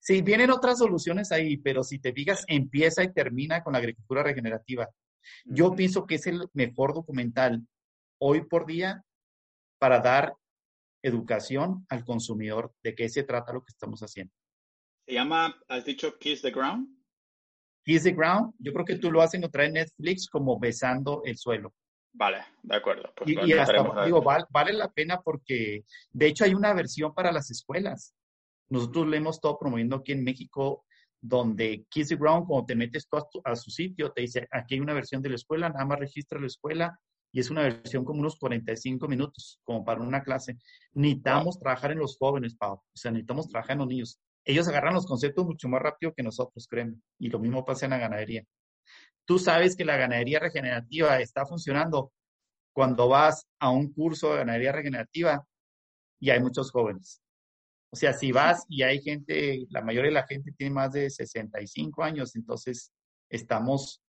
Sí, vienen otras soluciones ahí, pero si te fijas, empieza y termina con la agricultura regenerativa. Yo pienso que es el mejor documental hoy por día para dar educación al consumidor de qué se trata lo que estamos haciendo. Se llama, has dicho, Kiss the Ground. Kiss the Ground, yo creo que tú lo has encontrar en Netflix como besando el suelo. Vale, de acuerdo. Pues y, hasta, digo, vale, la pena porque, de hecho, hay una versión para las escuelas. Nosotros le hemos estado promoviendo aquí en México, donde Kiss the Ground, cuando te metes tú a, a, su sitio, te dice, aquí hay una versión de la escuela, nada más registra la escuela y es una versión como unos 45 minutos, como para una clase. Necesitamos trabajar en los jóvenes, Pau. O sea, necesitamos trabajar en los niños. Ellos agarran los conceptos mucho más rápido que nosotros, créeme. Y lo mismo pasa en la ganadería. Tú sabes que la ganadería regenerativa está funcionando cuando vas a un curso de ganadería regenerativa y hay muchos jóvenes. O sea, si vas y hay gente, la mayoría de la gente tiene más de 65 años, entonces estamos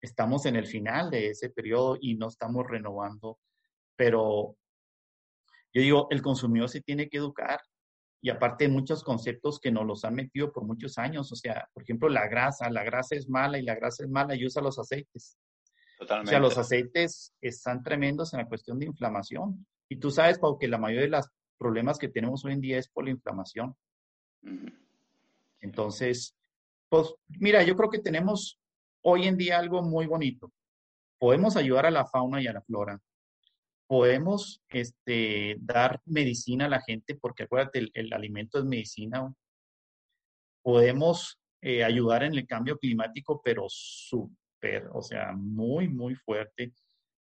estamos en el final de ese periodo y no estamos renovando, pero yo digo, el consumidor se tiene que educar y aparte de muchos conceptos que nos los han metido por muchos años, o sea, por ejemplo, la grasa, la grasa es mala y la grasa es mala y usa los aceites. Totalmente. O sea, los aceites están tremendos en la cuestión de inflamación. Y tú sabes, Pau, que la mayoría de los problemas que tenemos hoy en día es por la inflamación. Entonces, pues mira, yo creo que tenemos hoy en día algo muy bonito. Podemos ayudar a la fauna y a la flora. Podemos este, dar medicina a la gente, porque acuérdate, el, alimento es medicina. Podemos eh, ayudar en el cambio climático, pero súper, o sea, muy, muy fuerte.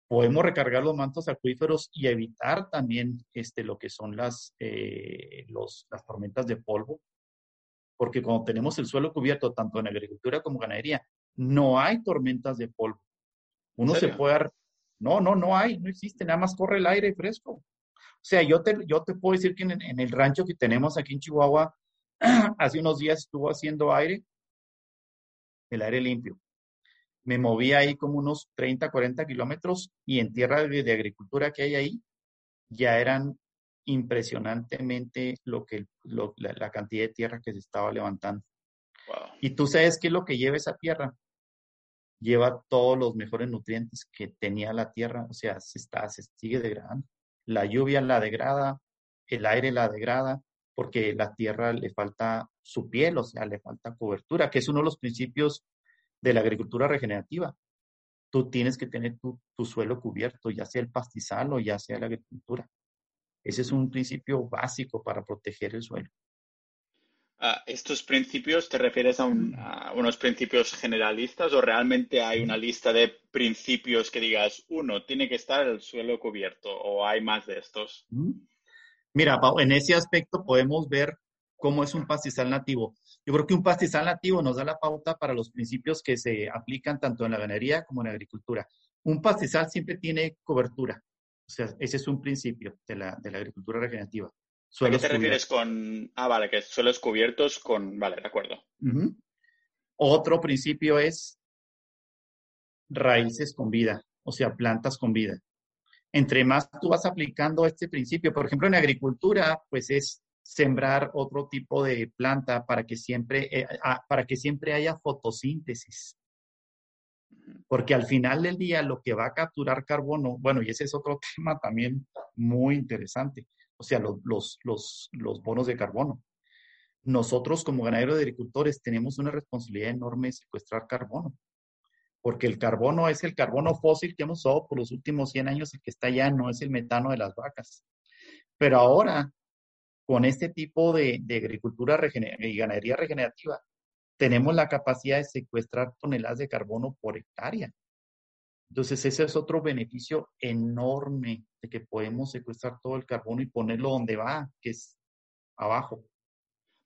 Podemos recargar los mantos acuíferos y evitar también este, lo que son las, eh, los, las tormentas de polvo porque cuando tenemos el suelo cubierto, tanto en agricultura como ganadería, no hay tormentas de polvo. Uno se puede... No, no, no hay, no existe, nada más corre el aire fresco. O sea, yo te, yo te puedo decir que en, el rancho que tenemos aquí en Chihuahua, hace unos días estuvo haciendo aire, el aire limpio. Me moví ahí como unos 30, 40 kilómetros y en tierra de agricultura que hay ahí, ya eran impresionantemente lo que, la, cantidad de tierra que se estaba levantando. Y tú sabes qué es lo que lleva esa tierra. Lleva todos los mejores nutrientes que tenía la tierra, o sea, se, está, se sigue degradando. La lluvia la degrada, el aire la degrada, porque la tierra le falta su piel, o sea, le falta cobertura, que es uno de los principios de la agricultura regenerativa. Tú tienes que tener tu, tu suelo cubierto, ya sea el pastizal o ya sea la agricultura. Ese es un principio básico para proteger el suelo. ¿Estos principios te refieres a, unos principios generalistas o realmente hay una lista de principios que digas, uno, tiene que estar el suelo cubierto o hay más de estos? Mira, en ese aspecto podemos ver cómo es un pastizal nativo. Yo creo que un pastizal nativo nos da la pauta para los principios que se aplican tanto en la ganadería como en la agricultura. Un pastizal siempre tiene cobertura. O sea, ese es un principio de la agricultura regenerativa. ¿A qué te refieres con...? Ah, vale, que suelos cubiertos con... Vale, de acuerdo. Otro principio es raíces con vida, o sea, plantas con vida. Entre más tú vas aplicando este principio, por ejemplo, en agricultura, pues es sembrar otro tipo de planta para que siempre, eh, para que siempre haya fotosíntesis porque al final del día lo que va a capturar carbono, bueno, y ese es otro tema también muy interesante, o sea, los, los, los, los bonos de carbono. Nosotros como ganaderos de agricultores tenemos una responsabilidad enorme de secuestrar carbono, porque el carbono es el carbono fósil que hemos usado por los últimos 100 años, el que está allá no es el metano de las vacas. Pero ahora, con este tipo de, de agricultura y ganadería regenerativa, tenemos la capacidad de secuestrar toneladas de carbono por hectárea. Entonces, ese es otro beneficio enorme de que podemos secuestrar todo el carbono y ponerlo donde va, que es abajo.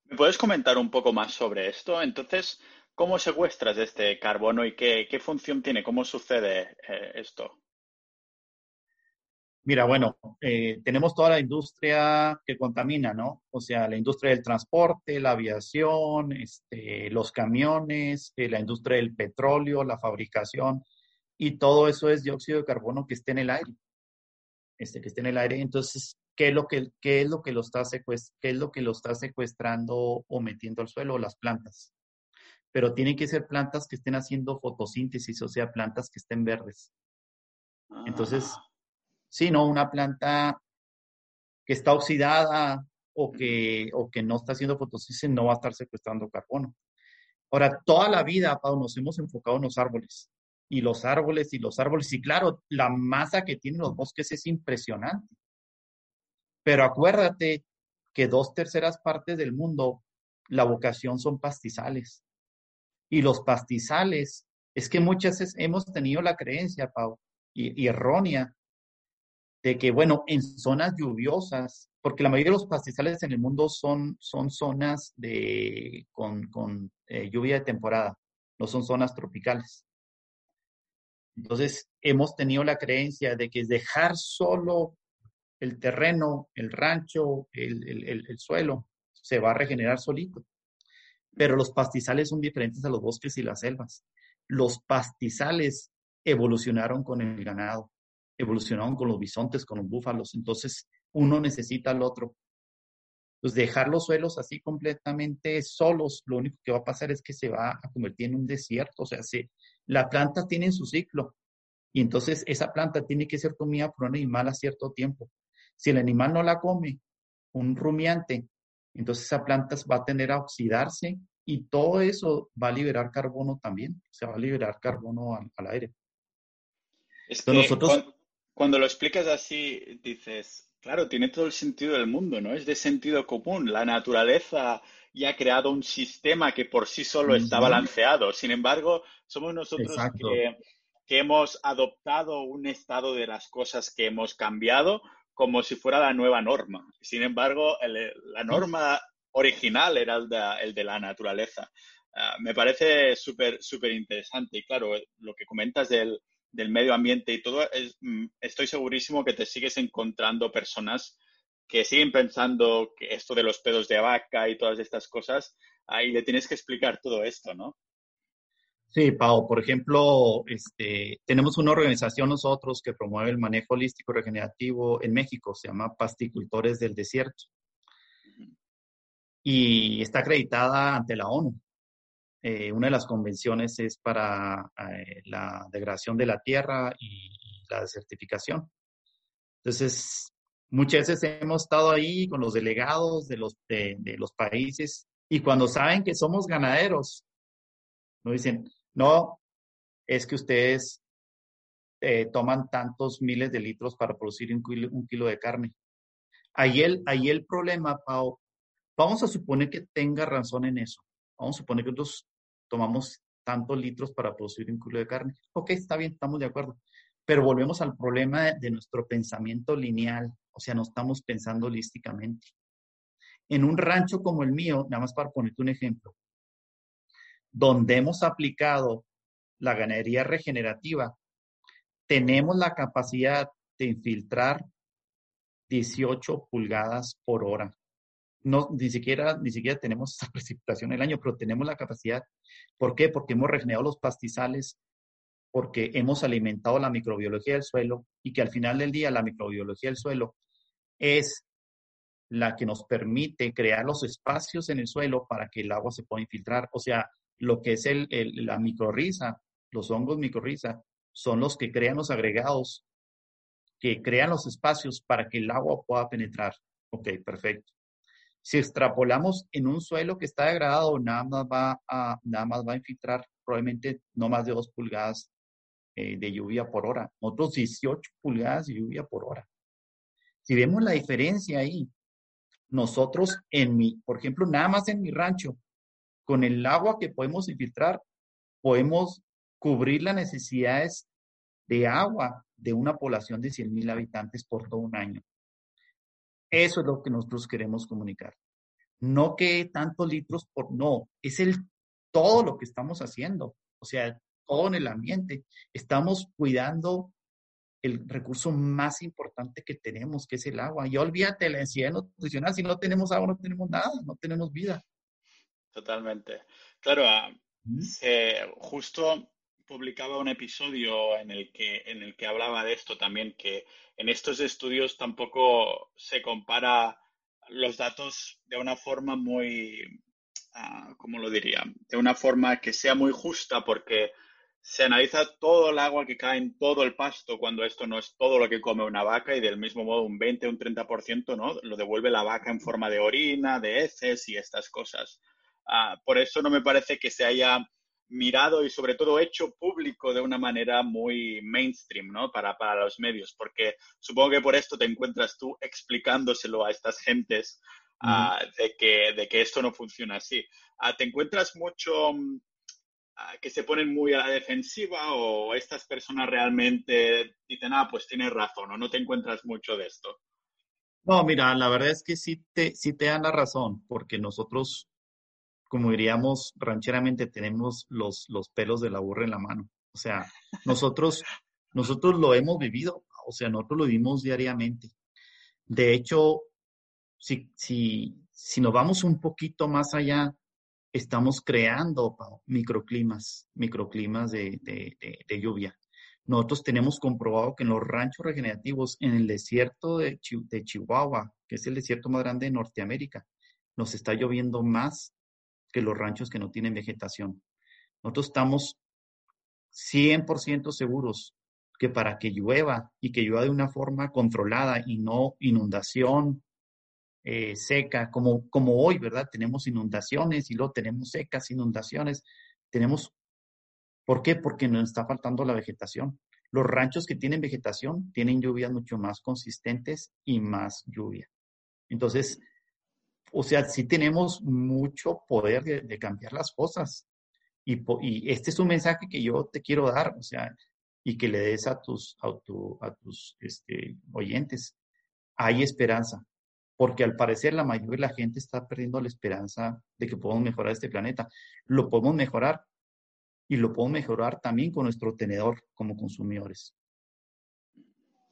¿Me puedes comentar un poco más sobre esto? Entonces, ¿cómo secuestras este carbono y qué, función tiene? ¿Cómo sucede eh, esto? Mira, bueno, eh, tenemos toda la industria que contamina, ¿no? O sea, la industria del transporte, la aviación, este, los camiones, eh, la industria del petróleo, la fabricación, y todo eso es dióxido de carbono que esté en el aire. Este, que esté en el aire. Entonces, ¿qué es lo que, qué es lo que, lo, está qué es lo que lo está secuestrando o metiendo al suelo? Las plantas. Pero tienen que ser plantas que estén haciendo fotosíntesis, o sea, plantas que estén verdes. Entonces, ah sino una planta que está oxidada o que, o que no está haciendo fotosíntesis no va a estar secuestrando carbono. Ahora, toda la vida, Pau, nos hemos enfocado en los árboles. Y los árboles y los árboles. Y claro, la masa que tienen los bosques es impresionante. Pero acuérdate que dos terceras partes del mundo, la vocación son pastizales. Y los pastizales, es que muchas veces hemos tenido la creencia, Pau, y errónea, de que, bueno, en zonas lluviosas, porque la mayoría de los pastizales en el mundo son, son zonas de, con, con eh, lluvia de temporada, no son zonas tropicales. Entonces, hemos tenido la creencia de que dejar solo el terreno, el rancho, el, el, el, suelo, se va a regenerar solito. Pero los pastizales son diferentes a los bosques y las selvas. los pastizales evolucionaron con el ganado, evolucionaron con los bisontes, con los búfalos. Entonces, uno necesita al otro. Pues dejar los suelos así completamente solos, lo único que va a pasar es que se va a convertir en un desierto. O sea, se, la planta tiene su ciclo y entonces esa planta tiene que ser comida por un animal a cierto tiempo. Si el animal no la come, un rumiante, entonces esa planta va a tener a oxidarse y todo eso va a liberar carbono también, se va a liberar carbono al, aire. Es que nosotros... cuando, lo explicas así, dices, claro, tiene todo el sentido del mundo, ¿no? Es de sentido común. La naturaleza ya ha creado un sistema que por sí solo está balanceado. Sin embargo, somos nosotros que, que, hemos adoptado un estado de las cosas que hemos cambiado como si fuera la nueva norma. Sin embargo, la norma original era el de, el de la naturaleza. Ah, me parece súper súper interesante y claro, lo que comentas del, del medio ambiente y todo, es, mm, estoy segurísimo que te sigues encontrando personas que siguen pensando que esto de los pedos de vaca y todas estas cosas, ahí le tienes que explicar todo esto, ¿no? Sí, Pau, por ejemplo, este, tenemos una organización nosotros que promueve el manejo holístico regenerativo en México, se llama Pasticultores del Desierto y está acreditada ante la ONU. Eh, una de las convenciones es para eh, la degradación de la tierra y, la desertificación. Entonces, muchas veces hemos estado ahí con los delegados de los, de, los países y cuando saben que somos ganaderos, nos dicen, no, es que ustedes eh, toman tantos miles de litros para producir un kilo, un kilo de carne. Ahí el, ahí el problema, Pau, Vamos a suponer que tenga razón en eso. Vamos a suponer que nosotros tomamos tantos litros para producir un kilo de carne. Ok, está bien, estamos de acuerdo. Pero volvemos al problema de, nuestro pensamiento lineal, o sea, no estamos pensando holísticamente. En un rancho como el mío, nada más para ponerte un ejemplo, donde hemos aplicado la ganadería regenerativa, tenemos la capacidad de infiltrar 18 pulgadas por hora no, ni siquiera, ni siquiera tenemos esa precipitación el año, pero tenemos la capacidad. ¿Por qué? Porque hemos regenerado los pastizales, porque hemos alimentado la microbiología del suelo y que al final del día la microbiología del suelo es la que nos permite crear los espacios en el suelo para que el agua se pueda infiltrar. O sea, lo que es el, la micorriza, los hongos micorriza, son los que crean los agregados, que crean los espacios para que el agua pueda penetrar. Ok, perfecto. Si extrapolamos en un suelo que está degradado, nada más va a, nada más va a infiltrar probablemente no más de dos pulgadas eh, de lluvia por hora, otros 18 pulgadas de lluvia por hora. Si vemos la diferencia ahí, nosotros en mi, por ejemplo, nada más en mi rancho, con el agua que podemos infiltrar, podemos cubrir las necesidades de agua de una población de 100.000 habitantes por todo un año. Eso es lo que nosotros queremos comunicar. No que tantos litros por, no, es el todo lo que estamos haciendo. O sea, todo en el ambiente. Estamos cuidando el recurso más importante que tenemos, que es el agua. Y olvídate la densidad nutricional. Si no tenemos agua, no tenemos nada, no tenemos vida. Totalmente. Claro, ah, justo publicaba un episodio en el que, en el que hablaba de esto también, que en estos estudios tampoco se compara los datos de una forma muy, uh, ¿cómo lo diría? De una forma que sea muy justa porque se analiza todo el agua que cae en todo el pasto cuando esto no es todo lo que come una vaca y del mismo modo un 20 o un 30% ¿no? lo devuelve la vaca en forma de orina, de heces y estas cosas. Uh, por eso no me parece que se haya mirado y sobre todo hecho público de una manera muy mainstream, ¿no? Para, para los medios, porque supongo que por esto te encuentras tú explicándoselo a estas gentes ah, de, que, de que esto no funciona así. Ah, ¿Te encuentras mucho mm, ah, que se ponen muy a la defensiva o estas personas realmente dicen, ah, pues tienes razón o no te encuentras mucho de esto? No, mira, la verdad es que sí te, sí te dan la razón, porque nosotros como diríamos rancheramente, tenemos los, los pelos de la burra en la mano. O sea, nosotros, nosotros lo hemos vivido, o sea, nosotros lo vivimos diariamente. De hecho, si, si, si nos vamos un poquito más allá, estamos creando microclimas, microclimas de, de, lluvia. Nosotros tenemos comprobado que en los ranchos regenerativos, en el desierto de, Chihuahua, que es el desierto más grande de Norteamérica, nos está lloviendo más que los ranchos que no tienen vegetación. Nosotros estamos 100% seguros que para que llueva y que llueva de una forma controlada y no inundación eh, seca, como, como hoy, ¿verdad? Tenemos inundaciones y luego tenemos secas, inundaciones. Tenemos, ¿por qué? Porque nos está faltando la vegetación. Los ranchos que tienen vegetación tienen lluvias mucho más consistentes y más lluvia. Entonces, o sea, sí tenemos mucho poder de, cambiar las cosas. Y, y, este es un mensaje que yo te quiero dar, o sea, y que le des a tus, a, a tus este, oyentes. Hay esperanza, porque al parecer la mayoría de la gente está perdiendo la esperanza de que podemos mejorar este planeta. Lo podemos mejorar y lo podemos mejorar también con nuestro tenedor como consumidores.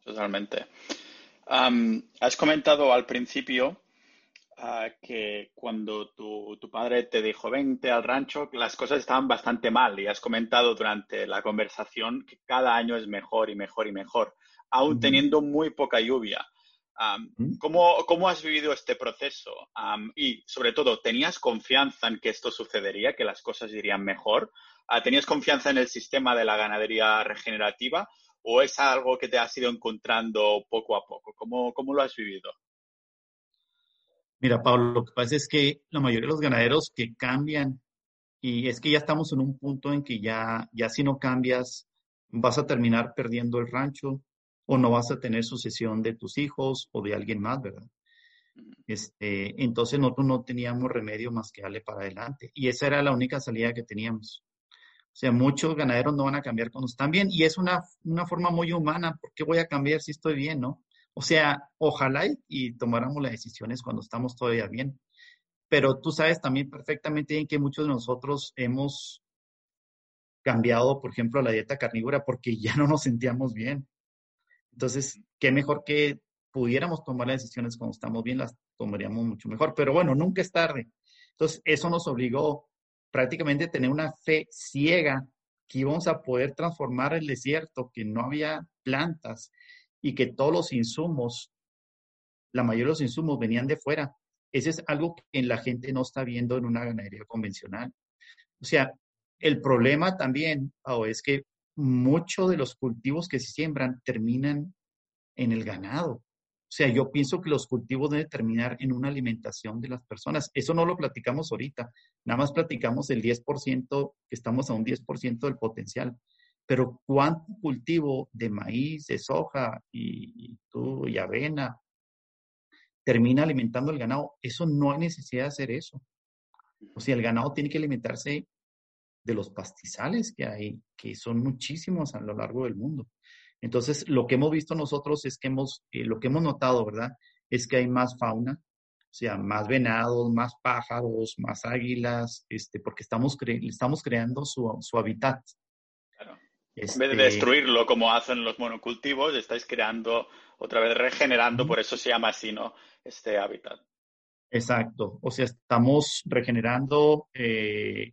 Totalmente. has comentado al principio que cuando tu, tu, padre te dijo vente al rancho, las cosas estaban bastante mal y has comentado durante la conversación que cada año es mejor y mejor y mejor, aún teniendo muy poca lluvia. ¿Mm? ¿cómo, has vivido este proceso? y sobre todo, ¿tenías confianza en que esto sucedería, que las cosas irían mejor? Ah, ¿Tenías confianza en el sistema de la ganadería regenerativa o es algo que te has ido encontrando poco a poco? ¿Cómo, cómo lo has vivido? Mira, Pablo, lo que pasa es que la mayoría de los ganaderos que cambian, y es que ya estamos en un punto en que ya, ya si no cambias, vas a terminar perdiendo el rancho, o no vas a tener sucesión de tus hijos o de alguien más, ¿verdad? Este, entonces nosotros no teníamos remedio más que darle para adelante. Y esa era la única salida que teníamos. O sea, muchos ganaderos no van a cambiar cuando están bien. Y es una, una forma muy humana. ¿Por qué voy a cambiar si estoy bien, no? O sea, ojalá y, tomáramos las decisiones cuando estamos todavía bien. Pero tú sabes también perfectamente bien que muchos de nosotros hemos cambiado, por ejemplo, la dieta carnívora porque ya no nos sentíamos bien. Entonces, qué mejor que pudiéramos tomar las decisiones cuando estamos bien, las tomaríamos mucho mejor. Pero bueno, nunca es tarde. Entonces, eso nos obligó prácticamente a tener una fe ciega que íbamos a poder transformar el desierto, que no había plantas y que todos los insumos, la mayoría de los insumos venían de fuera. Ese es algo que la gente no está viendo en una ganadería convencional. O sea, el problema también, es que muchos de los cultivos que se siembran terminan en el ganado. O sea, yo pienso que los cultivos deben terminar en una alimentación de las personas. Eso no lo platicamos ahorita, nada más platicamos el 10%, que estamos a un 10% del potencial. Pero ¿cuánto cultivo de maíz, de soja y, y, y avena termina alimentando el ganado? Eso no hay necesidad de hacer eso. O sea, el ganado tiene que alimentarse de los pastizales que hay, que son muchísimos a lo largo del mundo. Entonces, lo que hemos visto nosotros es que hemos, eh, lo que hemos notado, ¿verdad? Es que hay más fauna, o sea, más venados, más pájaros, más águilas, este, porque estamos, estamos creando su, su hábitat. En vez de este destruirlo como hacen los monocultivos, estáis creando, otra vez regenerando, por eso se llama así, ¿no? Este hábitat. Exacto. O sea, estamos regenerando eh,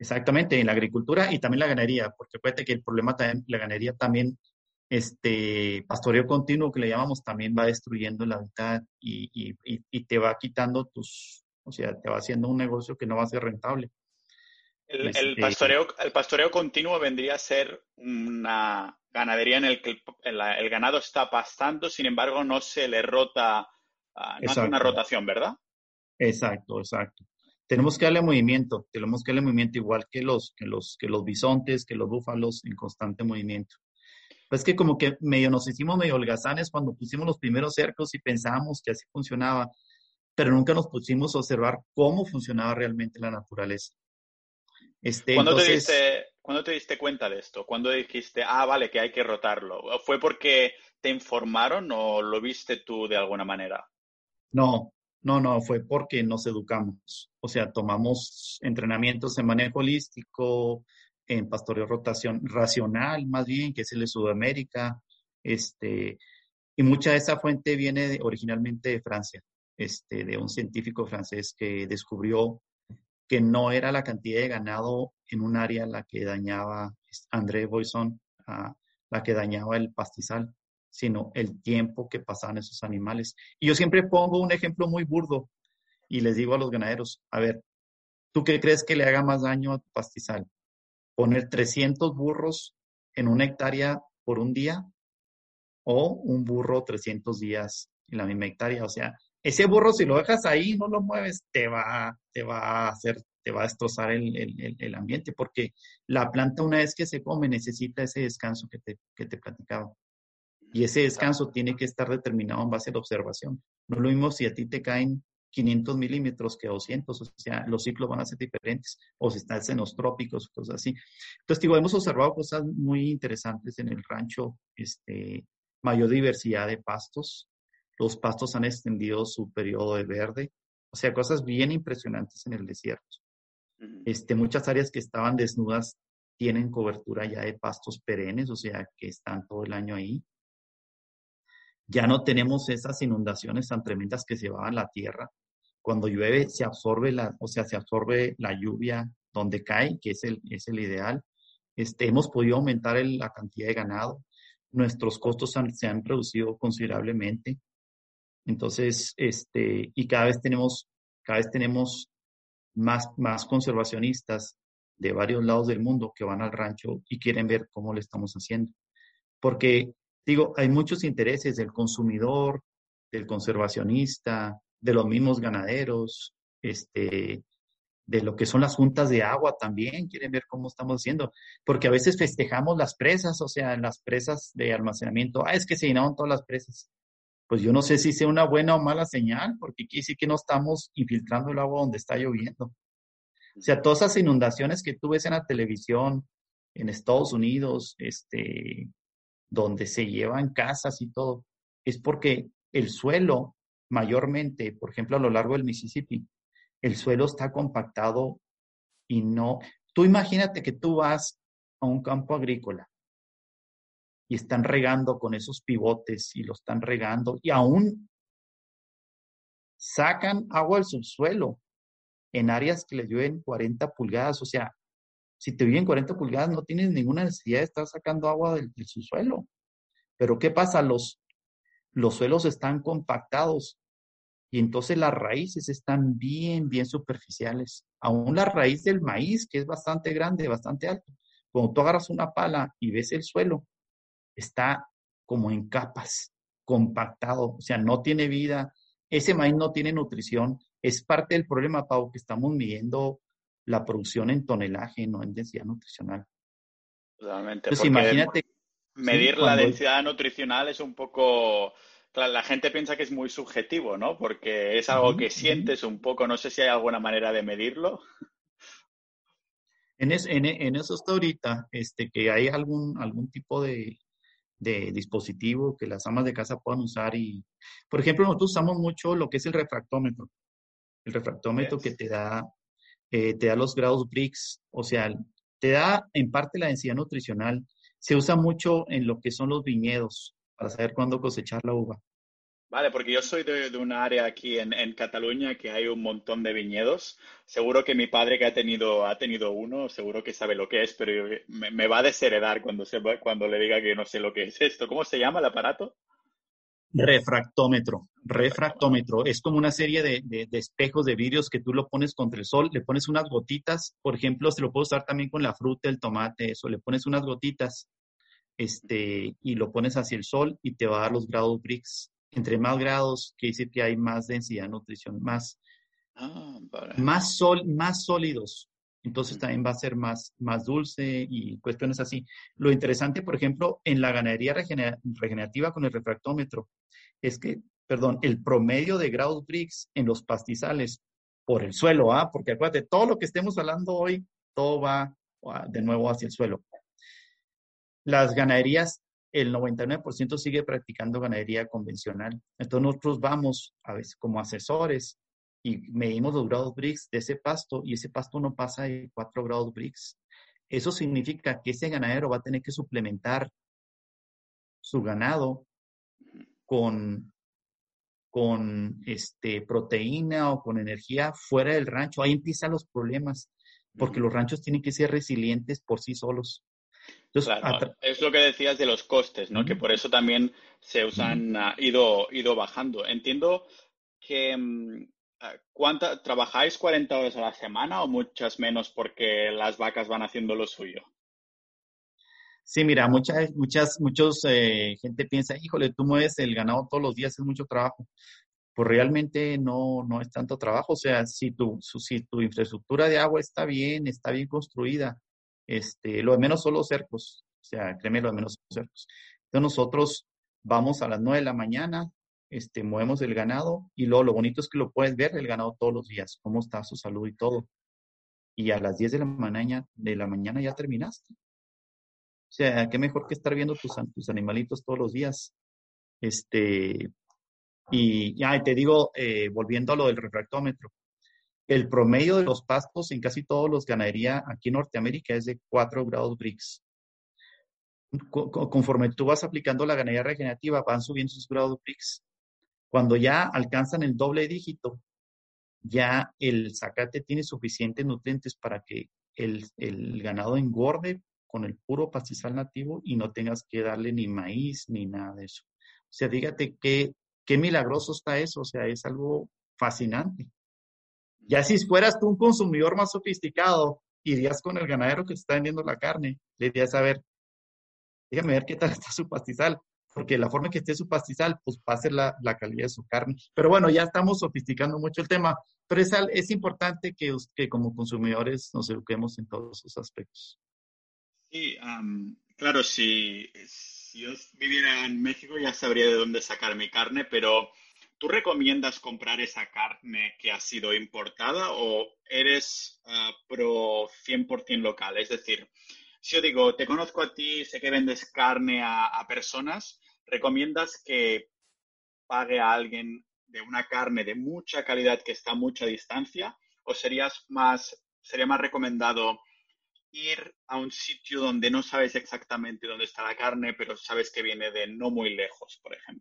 Exactamente, en la agricultura y también la ganadería, porque fíjate que el problema también, la ganadería también, este pastoreo continuo que le llamamos, también va destruyendo el hábitat y, y, te va quitando tus, o sea, te va haciendo un negocio que no va a ser rentable. El, este pastoreo, el pastoreo continuo vendría a ser una ganadería en el que el, ganado está pastando, sin embargo no se le rota, ah, no hace una rotación, ¿verdad? Exacto, exacto tenemos que darle movimiento, tenemos que darle movimiento igual que los, que los, que los bisontes, que los búfalos en constante movimiento. Pues que como que medio nos hicimos medio holgazanes cuando pusimos los primeros cercos y pensábamos que así funcionaba, pero nunca nos pusimos a observar cómo funcionaba realmente la naturaleza. Este, ¿Cuándo, te diste, ¿Cuándo te diste cuenta de esto? ¿Cuándo dijiste, ah, vale, que hay que rotarlo? ¿Fue porque te informaron o lo viste tú de alguna manera? No, no, no, fue porque nos educamos. O sea, tomamos entrenamientos en manejo holístico, en pastoreo rotación racional, más bien, que es el de Sudamérica. Este, y mucha de esa fuente viene originalmente de Francia, este, de un científico francés que descubrió que no era la cantidad de ganado en un área la que dañaba André Boisson, uh, la que dañaba el pastizal, sino el tiempo que pasaban esos animales. Y yo siempre pongo un ejemplo muy burdo y les digo a los ganaderos, a ver, ¿tú qué crees que le haga más daño a tu pastizal? ¿Poner 300 burros en una hectárea por un día o un burro 300 días en la misma hectárea? O sea, ese burro si lo dejas ahí, no lo mueves, te va, te va a hacer, te va a destrozar el, el, el ambiente, porque la planta una vez que se come necesita ese descanso que te, que te platicaba. Y ese descanso tiene que estar determinado en base a la observación. No lo mismo si a ti te caen 500 milímetros que 200, o sea, los ciclos van a ser diferentes, o si estás en los trópicos, cosas así. Entonces, digo, hemos observado cosas muy interesantes en el rancho, este, mayor diversidad de pastos, los pastos han extendido su periodo de verde, o sea, cosas bien impresionantes en el desierto. Este, muchas áreas que estaban desnudas tienen cobertura ya de pastos perennes, o sea, que están todo el año ahí. Ya no tenemos esas inundaciones tan tremendas que se van a la tierra. Cuando llueve se absorbe la, o sea, se absorbe la lluvia donde cae, que es el, es el ideal. Este, hemos podido aumentar la cantidad de ganado. Nuestros costos se han reducido considerablemente. Entonces, este, y cada vez tenemos, cada vez tenemos más, más conservacionistas de varios lados del mundo que van al rancho y quieren ver cómo lo estamos haciendo. Porque digo, hay muchos intereses del consumidor, del conservacionista, de los mismos ganaderos, este, de lo que son las juntas de agua también, quieren ver cómo estamos haciendo, porque a veces festejamos las presas, o sea, las presas de almacenamiento, ah, es que se llenaron todas las presas. Pues yo no sé si sea una buena o mala señal, porque quiere decir que no estamos infiltrando el agua donde está lloviendo. O sea, todas esas inundaciones que tú ves en la televisión, en Estados Unidos, este, donde se llevan casas y todo, es porque el suelo, mayormente, por ejemplo, a lo largo del Mississippi, el suelo está compactado y no. Tú imagínate que tú vas a un campo agrícola y están regando con esos pivotes y lo están regando y aún sacan agua del subsuelo en áreas que les llueven 40 pulgadas, o sea, si te viven 40 pulgadas, no tienes ninguna necesidad de estar sacando agua del, subsuelo. Pero ¿qué pasa? Los, los suelos están compactados y entonces las raíces están bien, bien superficiales. Aún la raíz del maíz, que es bastante grande, bastante alto, cuando tú agarras una pala y ves el suelo, está como en capas, compactado, o sea, no tiene vida. Ese maíz no tiene nutrición. Es parte del problema, Pau, que estamos midiendo la producción en tonelaje, no en densidad nutricional. Totalmente. imagínate. Medir la densidad nutricional es un poco. la gente piensa que es muy subjetivo, ¿no? Porque es algo que sientes un poco. No sé si hay alguna manera de medirlo. En, en, eso está ahorita, este, que hay algún, algún tipo de, dispositivo que las amas de casa puedan usar. Y, por ejemplo, nosotros usamos mucho lo que es el refractómetro. El refractómetro que te da eh, te da los grados Brix, o sea, te da en parte la densidad nutricional. Se usa mucho en lo que son los viñedos para saber cuándo cosechar la uva. Vale, porque yo soy de, un área aquí en, Cataluña que hay un montón de viñedos. Seguro que mi padre que ha tenido, ha tenido uno, seguro que sabe lo que es, pero me, va a desheredar cuando, cuando le diga que no sé lo que es esto. ¿Cómo se llama el aparato? Refractómetro. Refractómetro. Es como una serie de, espejos de vidrios que tú lo pones contra el sol, le pones unas gotitas, por ejemplo, se lo puedo usar también con la fruta, el tomate, eso, le pones unas gotitas este, y lo pones hacia el sol y te va a dar los grados Brix. Entre más grados, quiere decir que hay más densidad de nutrición, más, ah, más, sol, más sólidos entonces también va a ser más, más dulce y cuestiones así. Lo interesante, por ejemplo, en la ganadería regenerativa con el refractómetro es que, perdón, el promedio de grados Brix en los pastizales por el suelo, ¿ah? Porque acuérdate, todo lo que estemos hablando hoy, todo va ah, de nuevo hacia el suelo. Las ganaderías, el 99% sigue practicando ganadería convencional. Entonces nosotros vamos a veces como asesores y medimos los grados Brix de ese pasto y ese pasto no pasa de 4 grados Brix. Eso significa que ese ganadero va a tener que suplementar su ganado con con este, proteína o con energía fuera del rancho. Ahí empiezan los problemas, porque los ranchos tienen que ser resilientes por sí solos. Claro, es lo que decías de los costes, ¿no? Que por eso también se usan, ha ido, ido bajando. Entiendo que mm, ¿cuánta, ¿trabajáis 40 horas a la semana o muchas menos porque las vacas van haciendo lo suyo? Sí, mira, muchas, muchas, muchos eh, gente piensa, híjole, tú mueves el ganado todos los días, es mucho trabajo. Pues realmente no, no es tanto trabajo. O sea, si tu, si tu infraestructura de agua está bien, está bien construida, este, lo de menos son los cercos. O sea, créeme, lo de menos son los cercos. Entonces nosotros vamos a las 9 de la mañana, este, movemos el ganado y luego lo bonito es que lo puedes ver el ganado todos los días, cómo está su salud y todo. Y a las 10 de la mañana, de la mañana ya terminaste. O sea, qué mejor que estar viendo tus, tus animalitos todos los días. Este, y ya te digo, eh, volviendo a lo del refractómetro, el promedio de los pastos en casi todos los ganadería aquí en Norteamérica es de 4 grados Brix. Conforme tú vas aplicando la ganadería regenerativa, van subiendo sus grados Brix. Cuando ya alcanzan el doble dígito, ya el zacate tiene suficientes nutrientes para que el, el ganado engorde con el puro pastizal nativo y no tengas que darle ni maíz ni nada de eso. O sea, dígate qué, qué milagroso está eso, o sea, es algo fascinante. Ya si fueras tú un consumidor más sofisticado, irías con el ganadero que está vendiendo la carne, le dirías a ver, déjame ver qué tal está su pastizal, porque la forma que esté su pastizal, pues va a ser la, la calidad de su carne. Pero bueno, ya estamos sofisticando mucho el tema, pero es, es importante que, que como consumidores nos eduquemos en todos esos aspectos. Sí, claro, si, yo viviera en México ya sabría de dónde sacar mi carne, pero ¿tú recomiendas comprar esa carne que ha sido importada o eres uh, pro 100% local? Es decir, si yo digo, te conozco a ti, sé que vendes carne a, a personas, ¿recomiendas que pague a alguien de una carne de mucha calidad que está a mucha distancia? ¿O serías más, sería más recomendado ir a un sitio donde no sabes exactamente dónde está la carne, pero sabes que viene de no muy lejos, por ejemplo?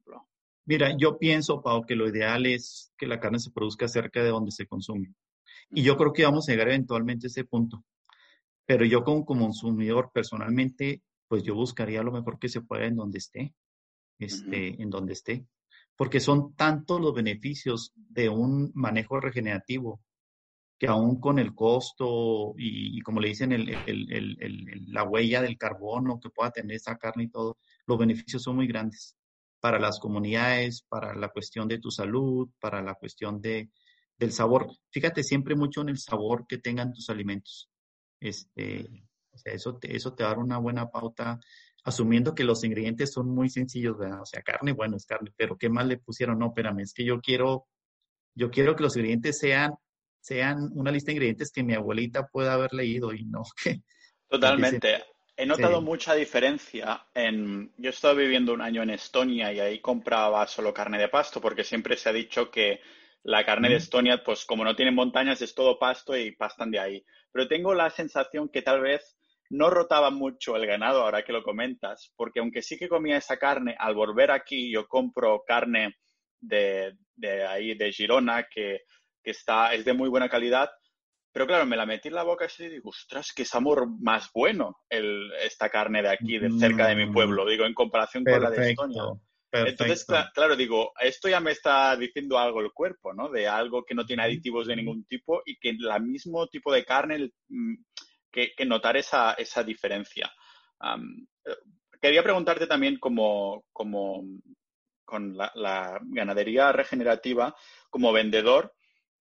Mira, yo pienso, Pau, que lo ideal es que la carne se produzca cerca de donde se consume. Y yo creo que vamos a llegar eventualmente a ese punto. Pero yo como consumidor personalmente, pues yo buscaría lo mejor que se pueda en donde esté, este, en donde esté. Porque son tantos los beneficios de un manejo regenerativo que aún con el costo y, como le dicen, el, la huella del carbono que pueda tener esa carne y todo, los beneficios son muy grandes para las comunidades, para la cuestión de tu salud, para la cuestión de, del sabor. Fíjate siempre mucho en el sabor que tengan tus alimentos. Este, o sea, eso te, eso te va a dar una buena pauta, asumiendo que los ingredientes son muy sencillos, ¿verdad? O sea, carne, bueno, es carne, pero ¿qué más le pusieron? No, espérame, es que yo quiero, yo quiero que los ingredientes sean sean una lista de ingredientes que mi abuelita pueda haber leído y no que... Totalmente. He notado mucha diferencia en... Yo he estado viviendo un año en Estonia y ahí compraba solo carne de pasto porque siempre se ha dicho que la carne de Estonia, pues como no tienen montañas, es todo pasto y pastan de ahí. Pero tengo la sensación que tal vez no rotaba mucho el ganado, ahora que lo comentas, porque aunque sí que comía esa carne, al volver aquí yo compro carne de, de ahí, de Girona, que que está, es de muy buena calidad, pero claro, me la metí en la boca y digo, ostras, que es amor más bueno el, esta carne de aquí, de cerca de mi mm. pueblo, digo, en comparación con la de Estonia. Entonces, claro, digo, esto ya me está diciendo algo el cuerpo, ¿no? De algo que no tiene aditivos de ningún tipo y que el mismo tipo de carne, mm, que, notar esa, esa diferencia. quería preguntarte también como, como con la, la, ganadería regenerativa, como vendedor,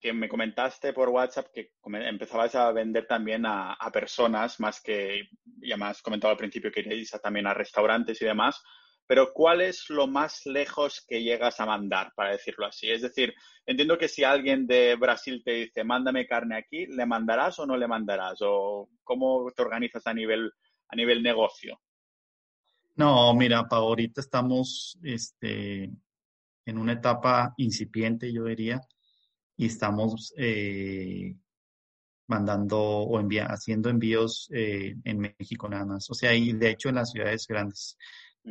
que me comentaste por WhatsApp que empezabas a vender también a, personas, más que, ya más comentado al principio que iréis también a restaurantes y demás, pero ¿cuál es lo más lejos que llegas a mandar, para decirlo así? Es decir, entiendo que si alguien de Brasil te dice, mándame carne aquí, ¿le mandarás o no le mandarás? ¿O cómo te organizas a nivel, a nivel negocio? No, mira, para ahorita estamos este, en una etapa incipiente, yo diría y estamos eh, mandando o envía, haciendo envíos eh, en México nada más. O sea, y de hecho en las ciudades grandes.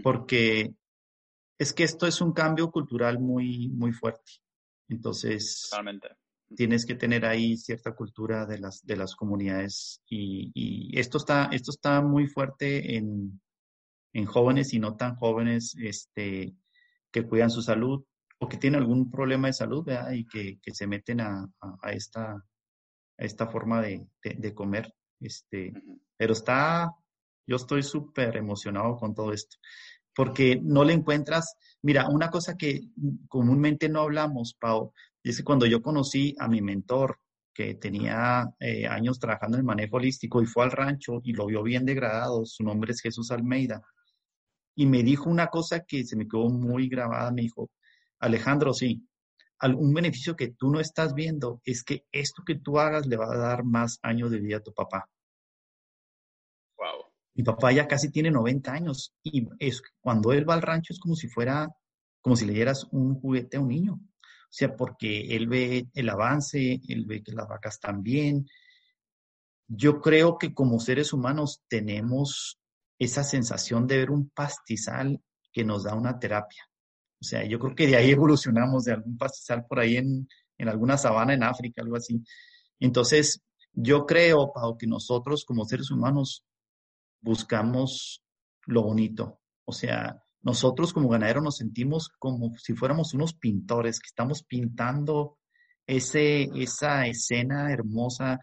Porque Es que esto es un cambio cultural muy, muy fuerte. Entonces, tienes que tener ahí cierta cultura de las, de las comunidades y, y esto, está, esto está muy fuerte en, en jóvenes y no tan jóvenes este, que cuidan su salud o que tienen algún problema de salud y que, que, se meten a, a, esta, a esta forma de, de, comer. Este, Pero está, yo estoy súper emocionado con todo esto, porque no le encuentras, mira, una cosa que comúnmente no hablamos, Pau, es que cuando yo conocí a mi mentor, que tenía eh, años trabajando en el manejo holístico y fue al rancho y lo vio bien degradado, su nombre es Jesús Almeida, y me dijo una cosa que se me quedó muy grabada, me dijo, Alejandro, sí, un beneficio que tú no estás viendo es que esto que tú hagas le va a dar más años de vida a tu papá. Wow. Mi papá ya casi tiene 90 años y es, cuando él va al rancho es como si fuera, como si le dieras un juguete a un niño. O sea, porque él ve el avance, él ve que las vacas están bien. Yo creo que como seres humanos tenemos esa sensación de ver un pastizal que nos da una terapia. O sea, yo creo que de ahí evolucionamos, de algún pastizal por ahí en, en alguna sabana en África, algo así. Entonces, yo creo, Pau, que nosotros como seres humanos buscamos lo bonito. O sea, nosotros como ganaderos nos sentimos como si fuéramos unos pintores que estamos pintando ese, esa escena hermosa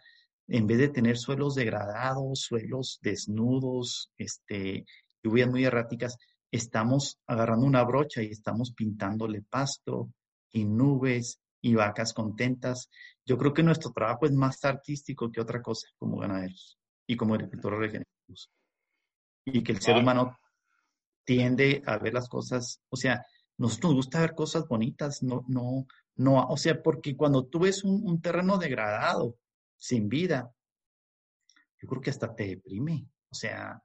en vez de tener suelos degradados, suelos desnudos, este, lluvias muy erráticas, estamos agarrando una brocha y estamos pintándole pasto y nubes y vacas contentas. Yo creo que nuestro trabajo es más artístico que otra cosa como ganaderos y como agricultores regenerativos. Y que el ser humano tiende a ver las cosas, o sea, nos gusta ver cosas bonitas, no, no, no, o sea, porque cuando tú ves un terreno degradado, sin vida, yo creo que hasta te deprime. O sea,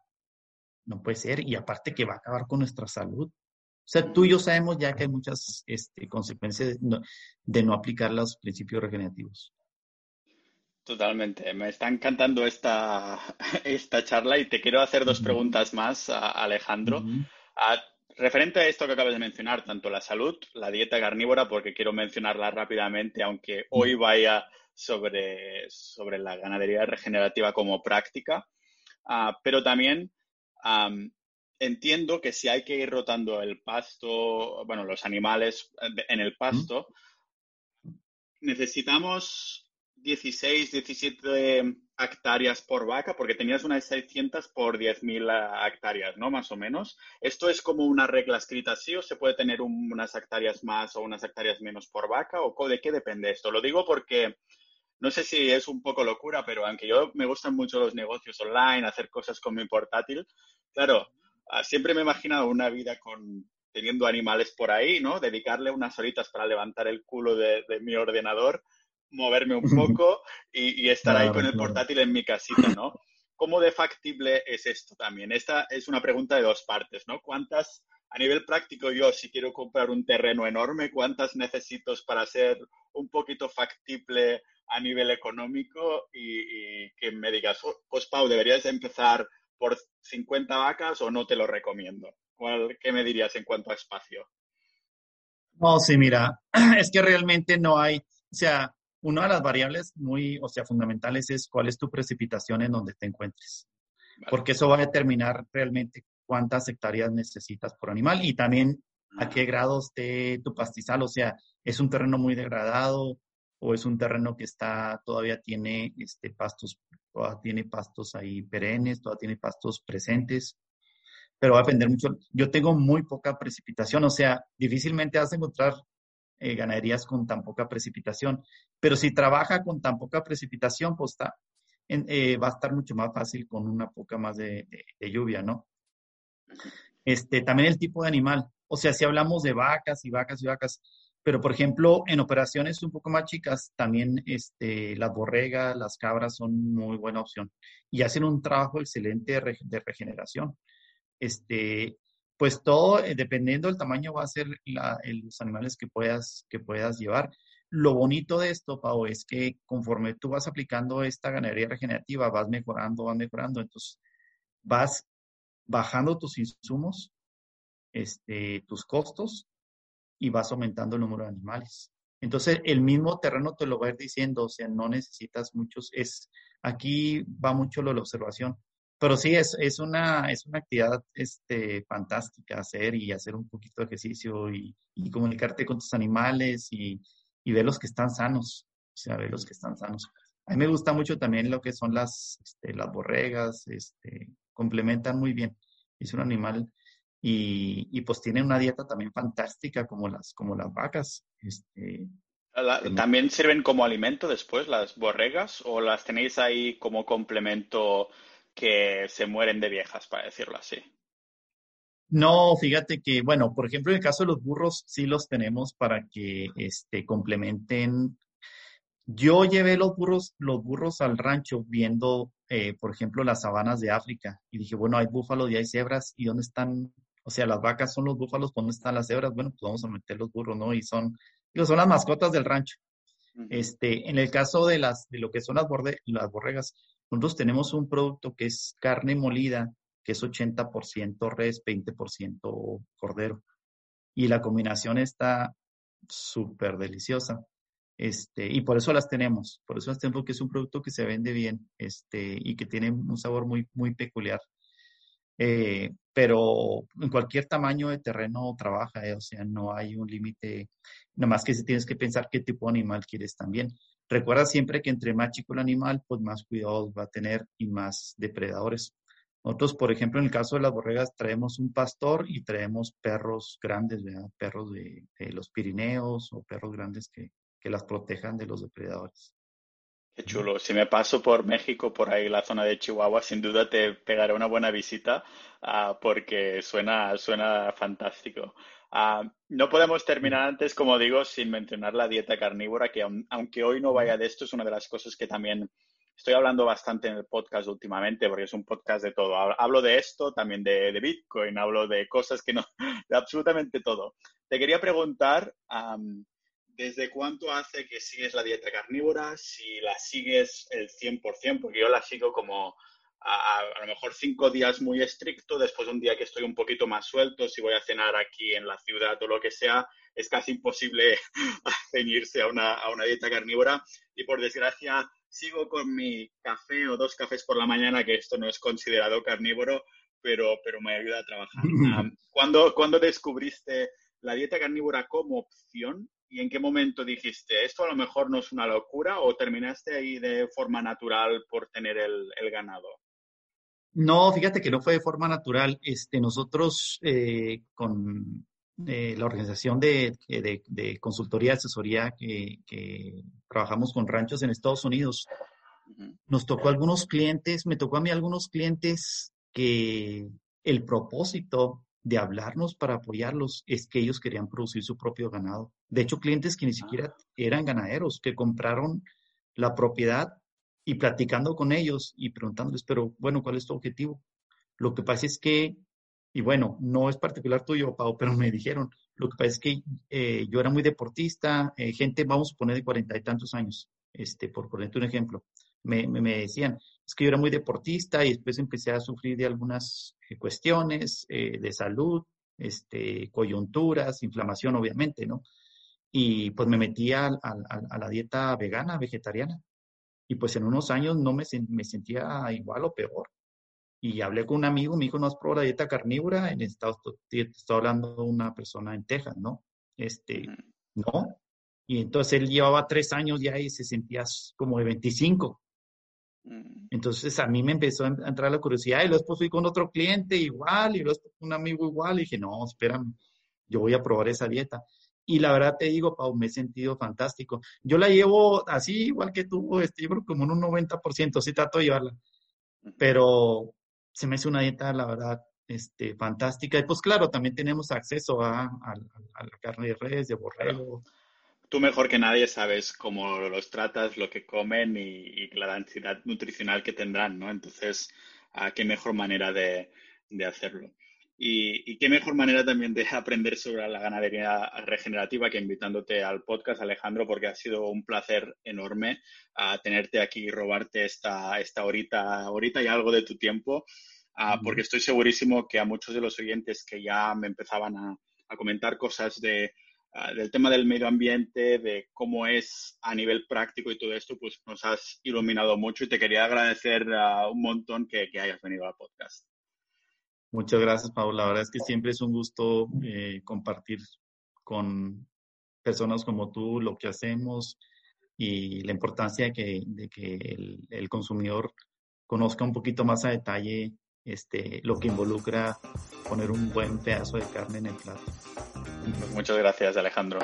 no puede ser. Y aparte que va a acabar con nuestra salud. O sea, tú y yo sabemos ya que hay muchas este, consecuencias de no, aplicar los principios regenerativos. Totalmente. Me está encantando esta, esta charla y te quiero hacer dos preguntas más, Alejandro. referente a esto que acabas de mencionar, tanto la salud, la dieta carnívora, porque quiero mencionarla rápidamente, aunque hoy vaya sobre, sobre la ganadería regenerativa como práctica, ah, pero también entiendo que si hay que ir rotando el pasto, bueno, los animales en el pasto, necesitamos 16, 17 hectáreas por vaca, porque tenías unas 600 por 10.000 hectáreas, ¿no? Más o menos. ¿Esto es como una regla escrita así o se puede tener unas hectáreas más o unas hectáreas menos por vaca? ¿O de qué depende esto? Lo digo porque no sé si es un poco locura, pero aunque yo me gustan mucho los negocios online, hacer cosas con mi portátil, claro, ah, siempre me he imaginado una vida con teniendo animales por ahí, ¿no? Dedicarle unas horitas para levantar el culo de, mi ordenador, moverme un poco y, estar ahí con el portátil en mi casita, ¿no? ¿Cómo de factible es esto también? Esta es una pregunta de dos partes, ¿no? ¿Cuántas, a nivel práctico, yo si quiero comprar un terreno enorme, cuántas necesito para ser un poquito factible a nivel económico y, que me digas, oh, pues Pau, deberías empezar por 50 vacas o no te lo recomiendo? ¿Cuál, ¿Qué me dirías en cuanto a espacio? No, sí, mira, es que realmente no hay, o sea, una de las variables muy, o sea, fundamentales es cuál es tu precipitación en donde te encuentres. Porque eso va a determinar realmente cuántas hectáreas necesitas por animal y también a qué grado esté tu pastizal. O sea, es un terreno muy degradado, o es un terreno que está, todavía tiene este, pastos, todavía tiene pastos ahí perennes, todavía tiene pastos presentes, pero va a depender mucho. Yo tengo muy poca precipitación, o sea, difícilmente vas a encontrar eh, ganaderías con tan poca precipitación, pero si trabaja con tan poca precipitación, pues está, eh, va a estar mucho más fácil con una poca más de, de, lluvia, ¿no? Este, también el tipo de animal, o sea, si hablamos de vacas y vacas y vacas, pero, por ejemplo, en operaciones un poco más chicas, también este, las borregas, las cabras son muy buena opción y hacen un trabajo excelente de, regeneración. Este, pues todo, eh, dependiendo del tamaño, va a ser los animales que puedas, que puedas llevar. Lo bonito de esto, Pau, es que conforme tú vas aplicando esta ganadería regenerativa, vas mejorando, vas mejorando. Entonces, vas bajando tus insumos, este, tus costos y vas aumentando el número de animales. Entonces, el mismo terreno te lo va a ir diciendo, o sea, no necesitas muchos, es, aquí va mucho lo de la observación, pero sí, es, es, una, es una actividad este, fantástica hacer y hacer un poquito de ejercicio y, y comunicarte con tus animales y, y ver los que están sanos, o sea, ver los que están sanos. A mí me gusta mucho también lo que son las, este, las borregas, este, complementan muy bien. Es un animal y, y, pues tienen una dieta también fantástica como las, como las vacas. Este, ¿También sirven como alimento después las borregas o las tenéis ahí como complemento que se mueren de viejas, para decirlo así? No, fíjate que, bueno, por ejemplo, en el caso de los burros, sí los tenemos para que este, complementen. Yo llevé los burros, los burros al rancho viendo, eh, por ejemplo, las sabanas de África y dije, bueno, hay búfalos y hay cebras, ¿y dónde están? O sea, las vacas son los búfalos, ¿dónde están las cebras? Bueno, pues vamos a meter los burros, ¿no? Y son, digo, son las mascotas del rancho. Este, en el caso de las, de lo que son las, borde, las borregas, nosotros tenemos un producto que es carne molida, que es 80% res, 20% cordero. Y la combinación está súper deliciosa. Este, y por eso las tenemos, por eso las tenemos porque es un producto que se vende bien, este, y que tiene un sabor muy, muy peculiar. Eh, pero en cualquier tamaño de terreno trabaja, eh, o sea, no hay un límite, nada más que si tienes que pensar qué tipo de animal quieres también. Recuerda siempre que entre más chico el animal, pues más cuidados va a tener y más depredadores. Nosotros, por ejemplo, en el caso de las borregas, traemos un pastor y traemos perros grandes, perros de, los Pirineos o perros grandes que, que las protejan de los depredadores. Qué chulo. Si me paso por México, por ahí la zona de Chihuahua, sin duda te pegaré una buena visita uh, porque suena, suena fantástico. Uh, no podemos terminar antes, como digo, sin mencionar la dieta carnívora, que aunque hoy no vaya de esto, es una de las cosas que también estoy hablando bastante en el podcast últimamente, porque es un podcast de todo. Hablo de esto, también de, de Bitcoin, hablo de cosas que no, de absolutamente todo. Te quería preguntar, um, ¿desde cuánto hace que sigues la dieta carnívora? Si la sigues el 100%, porque yo la sigo como a, a, lo mejor cinco días muy estricto, después un día que estoy un poquito más suelto, si voy a cenar aquí en la ciudad o lo que sea, es casi imposible ceñirse a una, a una dieta carnívora. Y por desgracia, sigo con mi café o dos cafés por la mañana, que esto no es considerado carnívoro, pero, pero me ayuda a trabajar. Um, ¿cuándo, ¿Cuándo descubriste la dieta carnívora como opción ¿Y en qué momento dijiste, esto a lo mejor no es una locura o terminaste ahí de forma natural por tener el, el ganado? No, fíjate que no fue de forma natural. Este, nosotros eh, con eh, la organización de, de, de, consultoría, asesoría que, que, trabajamos con ranchos en Estados Unidos, nos tocó algunos clientes, me tocó a mí algunos clientes que el propósito de hablarnos para apoyarlos es que ellos querían producir su propio ganado. De hecho, clientes que ni siquiera eran ganaderos, que compraron la propiedad y platicando con ellos y preguntándoles, pero bueno, ¿cuál es tu objetivo? Lo que pasa es que, y bueno, no es particular tuyo, Pau, pero me dijeron, lo que pasa es que eh, yo era muy deportista, eh, gente, vamos a poner de cuarenta y tantos años, este, por ponerte un ejemplo, me, me, me decían, es que yo era muy deportista y después empecé a sufrir de algunas eh, cuestiones eh, de salud, este, coyunturas, inflamación, obviamente, ¿no? Y pues me metí a, a, a, la dieta vegana, vegetariana. Y pues en unos años no me, me sentía igual o peor. Y hablé con un amigo, me dijo, ¿no has probado la dieta carnívora? En Estados estoy hablando de una persona en Texas, ¿no? Este, no. Y entonces él llevaba tres años ya y se sentía como de 25. Entonces a mí me empezó a entrar la curiosidad y luego fui con otro cliente igual y luego un amigo igual y dije, no, espérame, yo voy a probar esa dieta. Y la verdad te digo, Pau, me he sentido fantástico. Yo la llevo así, igual que tú, este, yo creo como en un 90%, sí trato de llevarla. Pero se me hace una dieta, la verdad, este, fantástica. Y pues claro, también tenemos acceso a, a, a la carne de res, de borrego. Tú mejor que nadie sabes cómo los tratas, lo que comen y, y la densidad nutricional que tendrán, ¿no? Entonces, ¿a qué mejor manera de, de hacerlo? Y, y, qué mejor manera también de aprender sobre la ganadería regenerativa que invitándote al podcast, Alejandro, porque ha sido un placer enorme uh, tenerte aquí y robarte esta, esta horita, horita y algo de tu tiempo. ah, porque estoy segurísimo que a muchos de los oyentes que ya me empezaban a, comentar cosas de, ah, del tema del medio ambiente, de cómo es a nivel práctico y todo esto, pues nos has iluminado mucho y te quería agradecer un montón que, hayas venido al podcast. Muchas gracias, Paula. La verdad es que siempre es un gusto eh, compartir con personas como tú lo que hacemos y la importancia de que, de que el, consumidor conozca un poquito más a detalle este, lo que involucra poner un buen pedazo de carne en el plato. Muchas gracias, Alejandro.